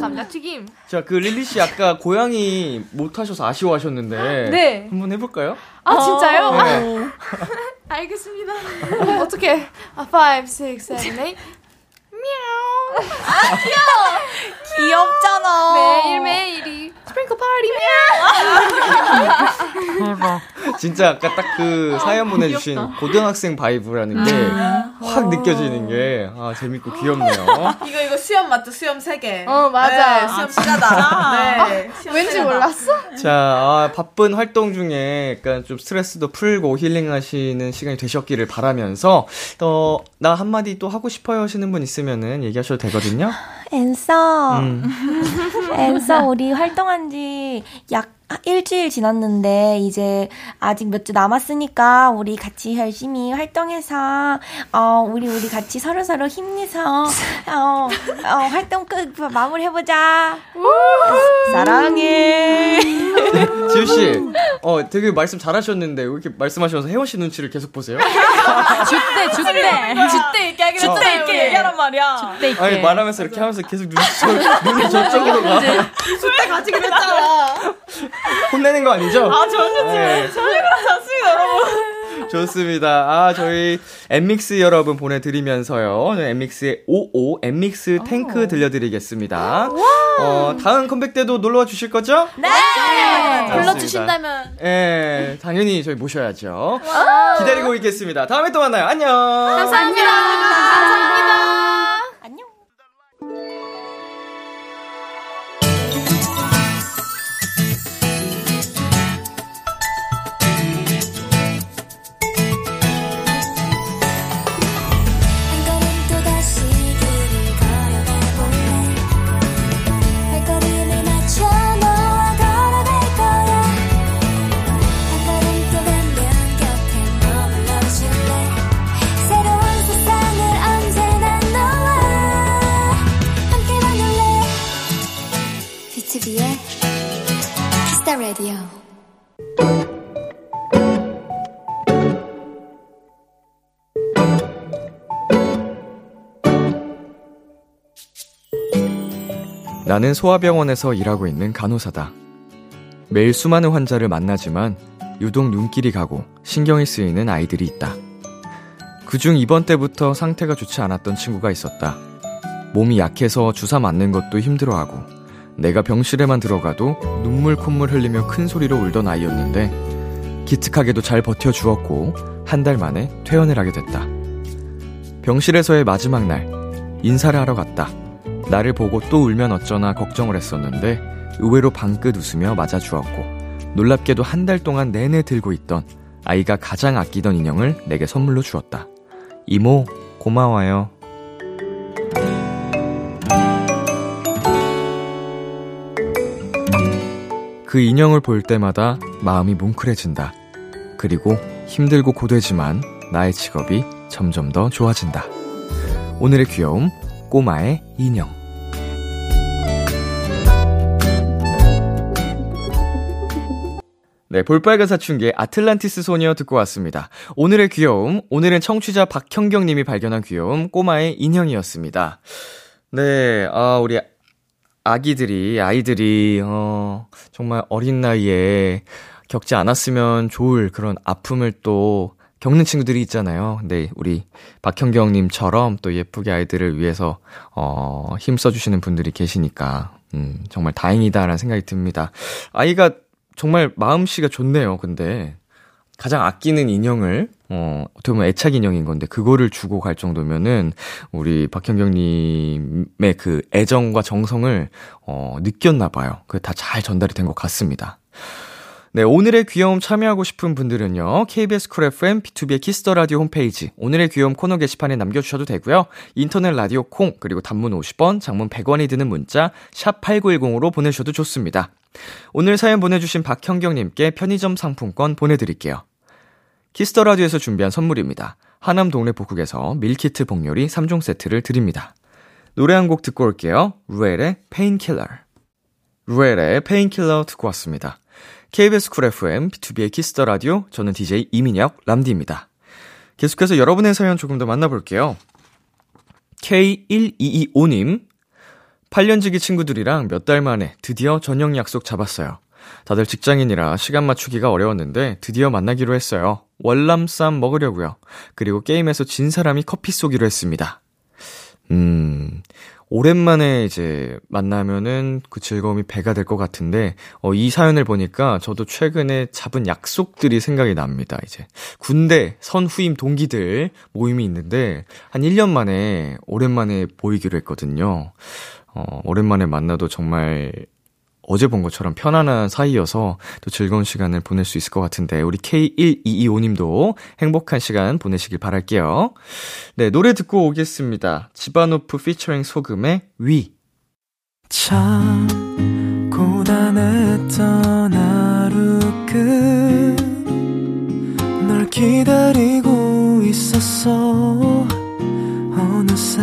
감자튀김. 자, 그 릴리 씨 아까 고양이 못 하셔서 아쉬워하셨는데. 네. 한번 해볼까요? 아, 진짜요? 네. 알겠습니다. 어떻게? 아, 5, 6, 7, 8. 미야오. 귀엽잖아. 매일매일이 sprinkle party 미야오. 진짜 아까 딱 그 사연 보내주신 고등학생 vibe라는 게 확 느껴지는 게, 아, 재밌고 귀엽네요. 이거 이거 수염 맞죠? 수염 3개. 어, 맞아. 네, 수염 시가다. 네. 수염 왠지 세가다. 몰랐어? 자, 아, 바쁜 활동 중에 약간 좀 스트레스도 풀고 힐링하시는 시간이 되셨기를 바라면서, 또, 나 한마디 또 하고 싶어요 하시는 분 있으면은 얘기하셔도 되거든요. 앤서, 음. 앤서 우리 활동한 지 약 일주일 지났는데 이제 아직 몇 주 남았으니까 우리 같이 열심히 활동해서 어 우리 우리 같이 서로 서로 힘내서 어, 어 활동 끝 마무리해 보자. 사랑해. 지우 씨, 어, 되게 말씀 잘하셨는데, 왜 이렇게 말씀하시면서 혜원 씨 눈치를 계속 보세요? 주대, 주대. 주때 얘기하기로 주대 했잖아요, 있게. 얘기하란 말이야. 주대 있게. 아니, 말하면서 이렇게 하면서 계속 저, 눈이 저쪽으로 가. 주때 가지기로 했잖아. 혼내는 거 아니죠? 아, 전혀 네. 전혀 그렇지 않습니다, 여러분. 좋습니다. 아, 저희 엠믹스 여러분 보내드리면서요. 엠믹스의 55 엠믹스 탱크 들려드리겠습니다. 어, 다음 컴백 때도 놀러와 주실 거죠? 네! 불러주신다면. 예, 당연히 저희 모셔야죠. 기다리고 있겠습니다. 다음에 또 만나요. 안녕. 감사합니다. 감사합니다. 한 라디오 나는 소아병원에서 일하고 있는 간호사다. 매일 수많은 환자를 만나지만 유독 눈길이 가고 신경이 쓰이는 아이들이 있다. 그중 이번 때부터 상태가 좋지 않았던 친구가 있었다. 몸이 약해서 주사 맞는 것도 힘들어하고 내가 병실에만 들어가도 눈물 콧물 흘리며 큰 소리로 울던 아이였는데 기특하게도 잘 버텨주었고 한 달 만에 퇴원을 하게 됐다. 병실에서의 마지막 날 인사를 하러 갔다. 나를 보고 또 울면 어쩌나 걱정을 했었는데 의외로 방긋 웃으며 맞아주었고 놀랍게도 한 달 동안 내내 들고 있던 아이가 가장 아끼던 인형을 내게 선물로 주었다. 이모, 고마워요. 그 인형을 볼 때마다 마음이 뭉클해진다. 그리고 힘들고 고되지만 나의 직업이 점점 더 좋아진다. 오늘의 귀여움, 꼬마의 인형. 네, 볼빨간 사춘기의 아틀란티스 소녀 듣고 왔습니다. 오늘의 귀여움, 오늘은 청취자 박형경 님이 발견한 귀여움, 꼬마의 인형이었습니다. 네, 아, 우리 아기들이, 아이들이, 어, 정말 어린 나이에 겪지 않았으면 좋을 그런 아픔을 또 겪는 친구들이 있잖아요. 근데 우리 박형경님처럼 또 예쁘게 아이들을 위해서, 어, 힘써주시는 분들이 계시니까, 음, 정말 다행이다라는 생각이 듭니다. 아이가 정말 마음씨가 좋네요, 근데. 가장 아끼는 인형을, 어, 어떻게 보면 애착 인형인 건데, 그거를 주고 갈 정도면은, 우리 박현경 님의 그 애정과 정성을, 어, 느꼈나 봐요. 그게 다 잘 전달이 된 것 같습니다. 네, 오늘의 귀여움 참여하고 싶은 분들은요, KBS 쿨 FM, B2B의 키스터 라디오 홈페이지, 오늘의 귀여움 코너 게시판에 남겨 주셔도 되고요, 인터넷 라디오 콩, 그리고 단문 50원, 장문 100원이 드는 문자, 샵 8910으로 보내주셔도 좋습니다. 오늘 사연 보내 주신 박형경님께 편의점 상품권 보내 드릴게요. Kiss the Radio에서 준비한 선물입니다. 하남 동네 복국에서 밀키트 복요리 3종 세트를 드립니다. 노래 한 곡 듣고 올게요. Ruel의 Painkiller. Ruel의 Painkiller 듣고 왔습니다. KBS 쿨 FM, B2B의 키스터 라디오, 저는 DJ 이민혁, 람디입니다. 계속해서 여러분의 사연 조금 더 만나볼게요. K1225님, 8년 지기 친구들이랑 몇 달 만에 드디어 저녁 약속 잡았어요. 다들 직장인이라 시간 맞추기가 어려웠는데 드디어 만나기로 했어요. 월남쌈 먹으려고요. 그리고 게임에서 진 사람이 커피 쏘기로 했습니다. 음, 오랜만에 이제 만나면은 그 즐거움이 배가 될 것 같은데, 어, 이 사연을 보니까 저도 최근에 잡은 약속들이 생각이 납니다. 이제 군대 선후임 동기들 모임이 있는데, 한 1년 만에 오랜만에 보이기로 했거든요. 어, 오랜만에 만나도 정말 어제 본 것처럼 편안한 사이여서 또 즐거운 시간을 보낼 수 있을 것 같은데 우리 K1225님도 행복한 시간 보내시길 바랄게요. 네, 노래 듣고 오겠습니다. 지바노프 피처링 소금의 위. 참 고단했던 하루 끝널 기다리고 있었어 어느새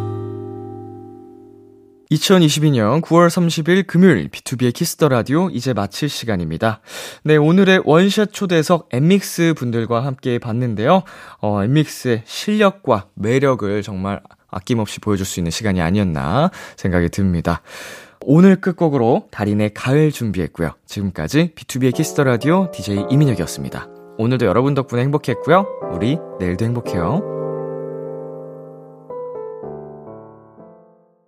2022년 9월 30일 금요일 B2B의 키스터 라디오 이제 마칠 시간입니다. 네, 오늘의 원샷 초대석 엠믹스 분들과 함께 봤는데요. 어, 엠믹스의 실력과 매력을 정말 아낌없이 보여줄 수 있는 시간이 아니었나 생각이 듭니다. 오늘 끝곡으로 다린의 가을 준비했고요. 지금까지 B2B의 키스터 라디오 DJ 이민혁이었습니다. 오늘도 여러분 덕분에 행복했고요. 우리 내일도 행복해요.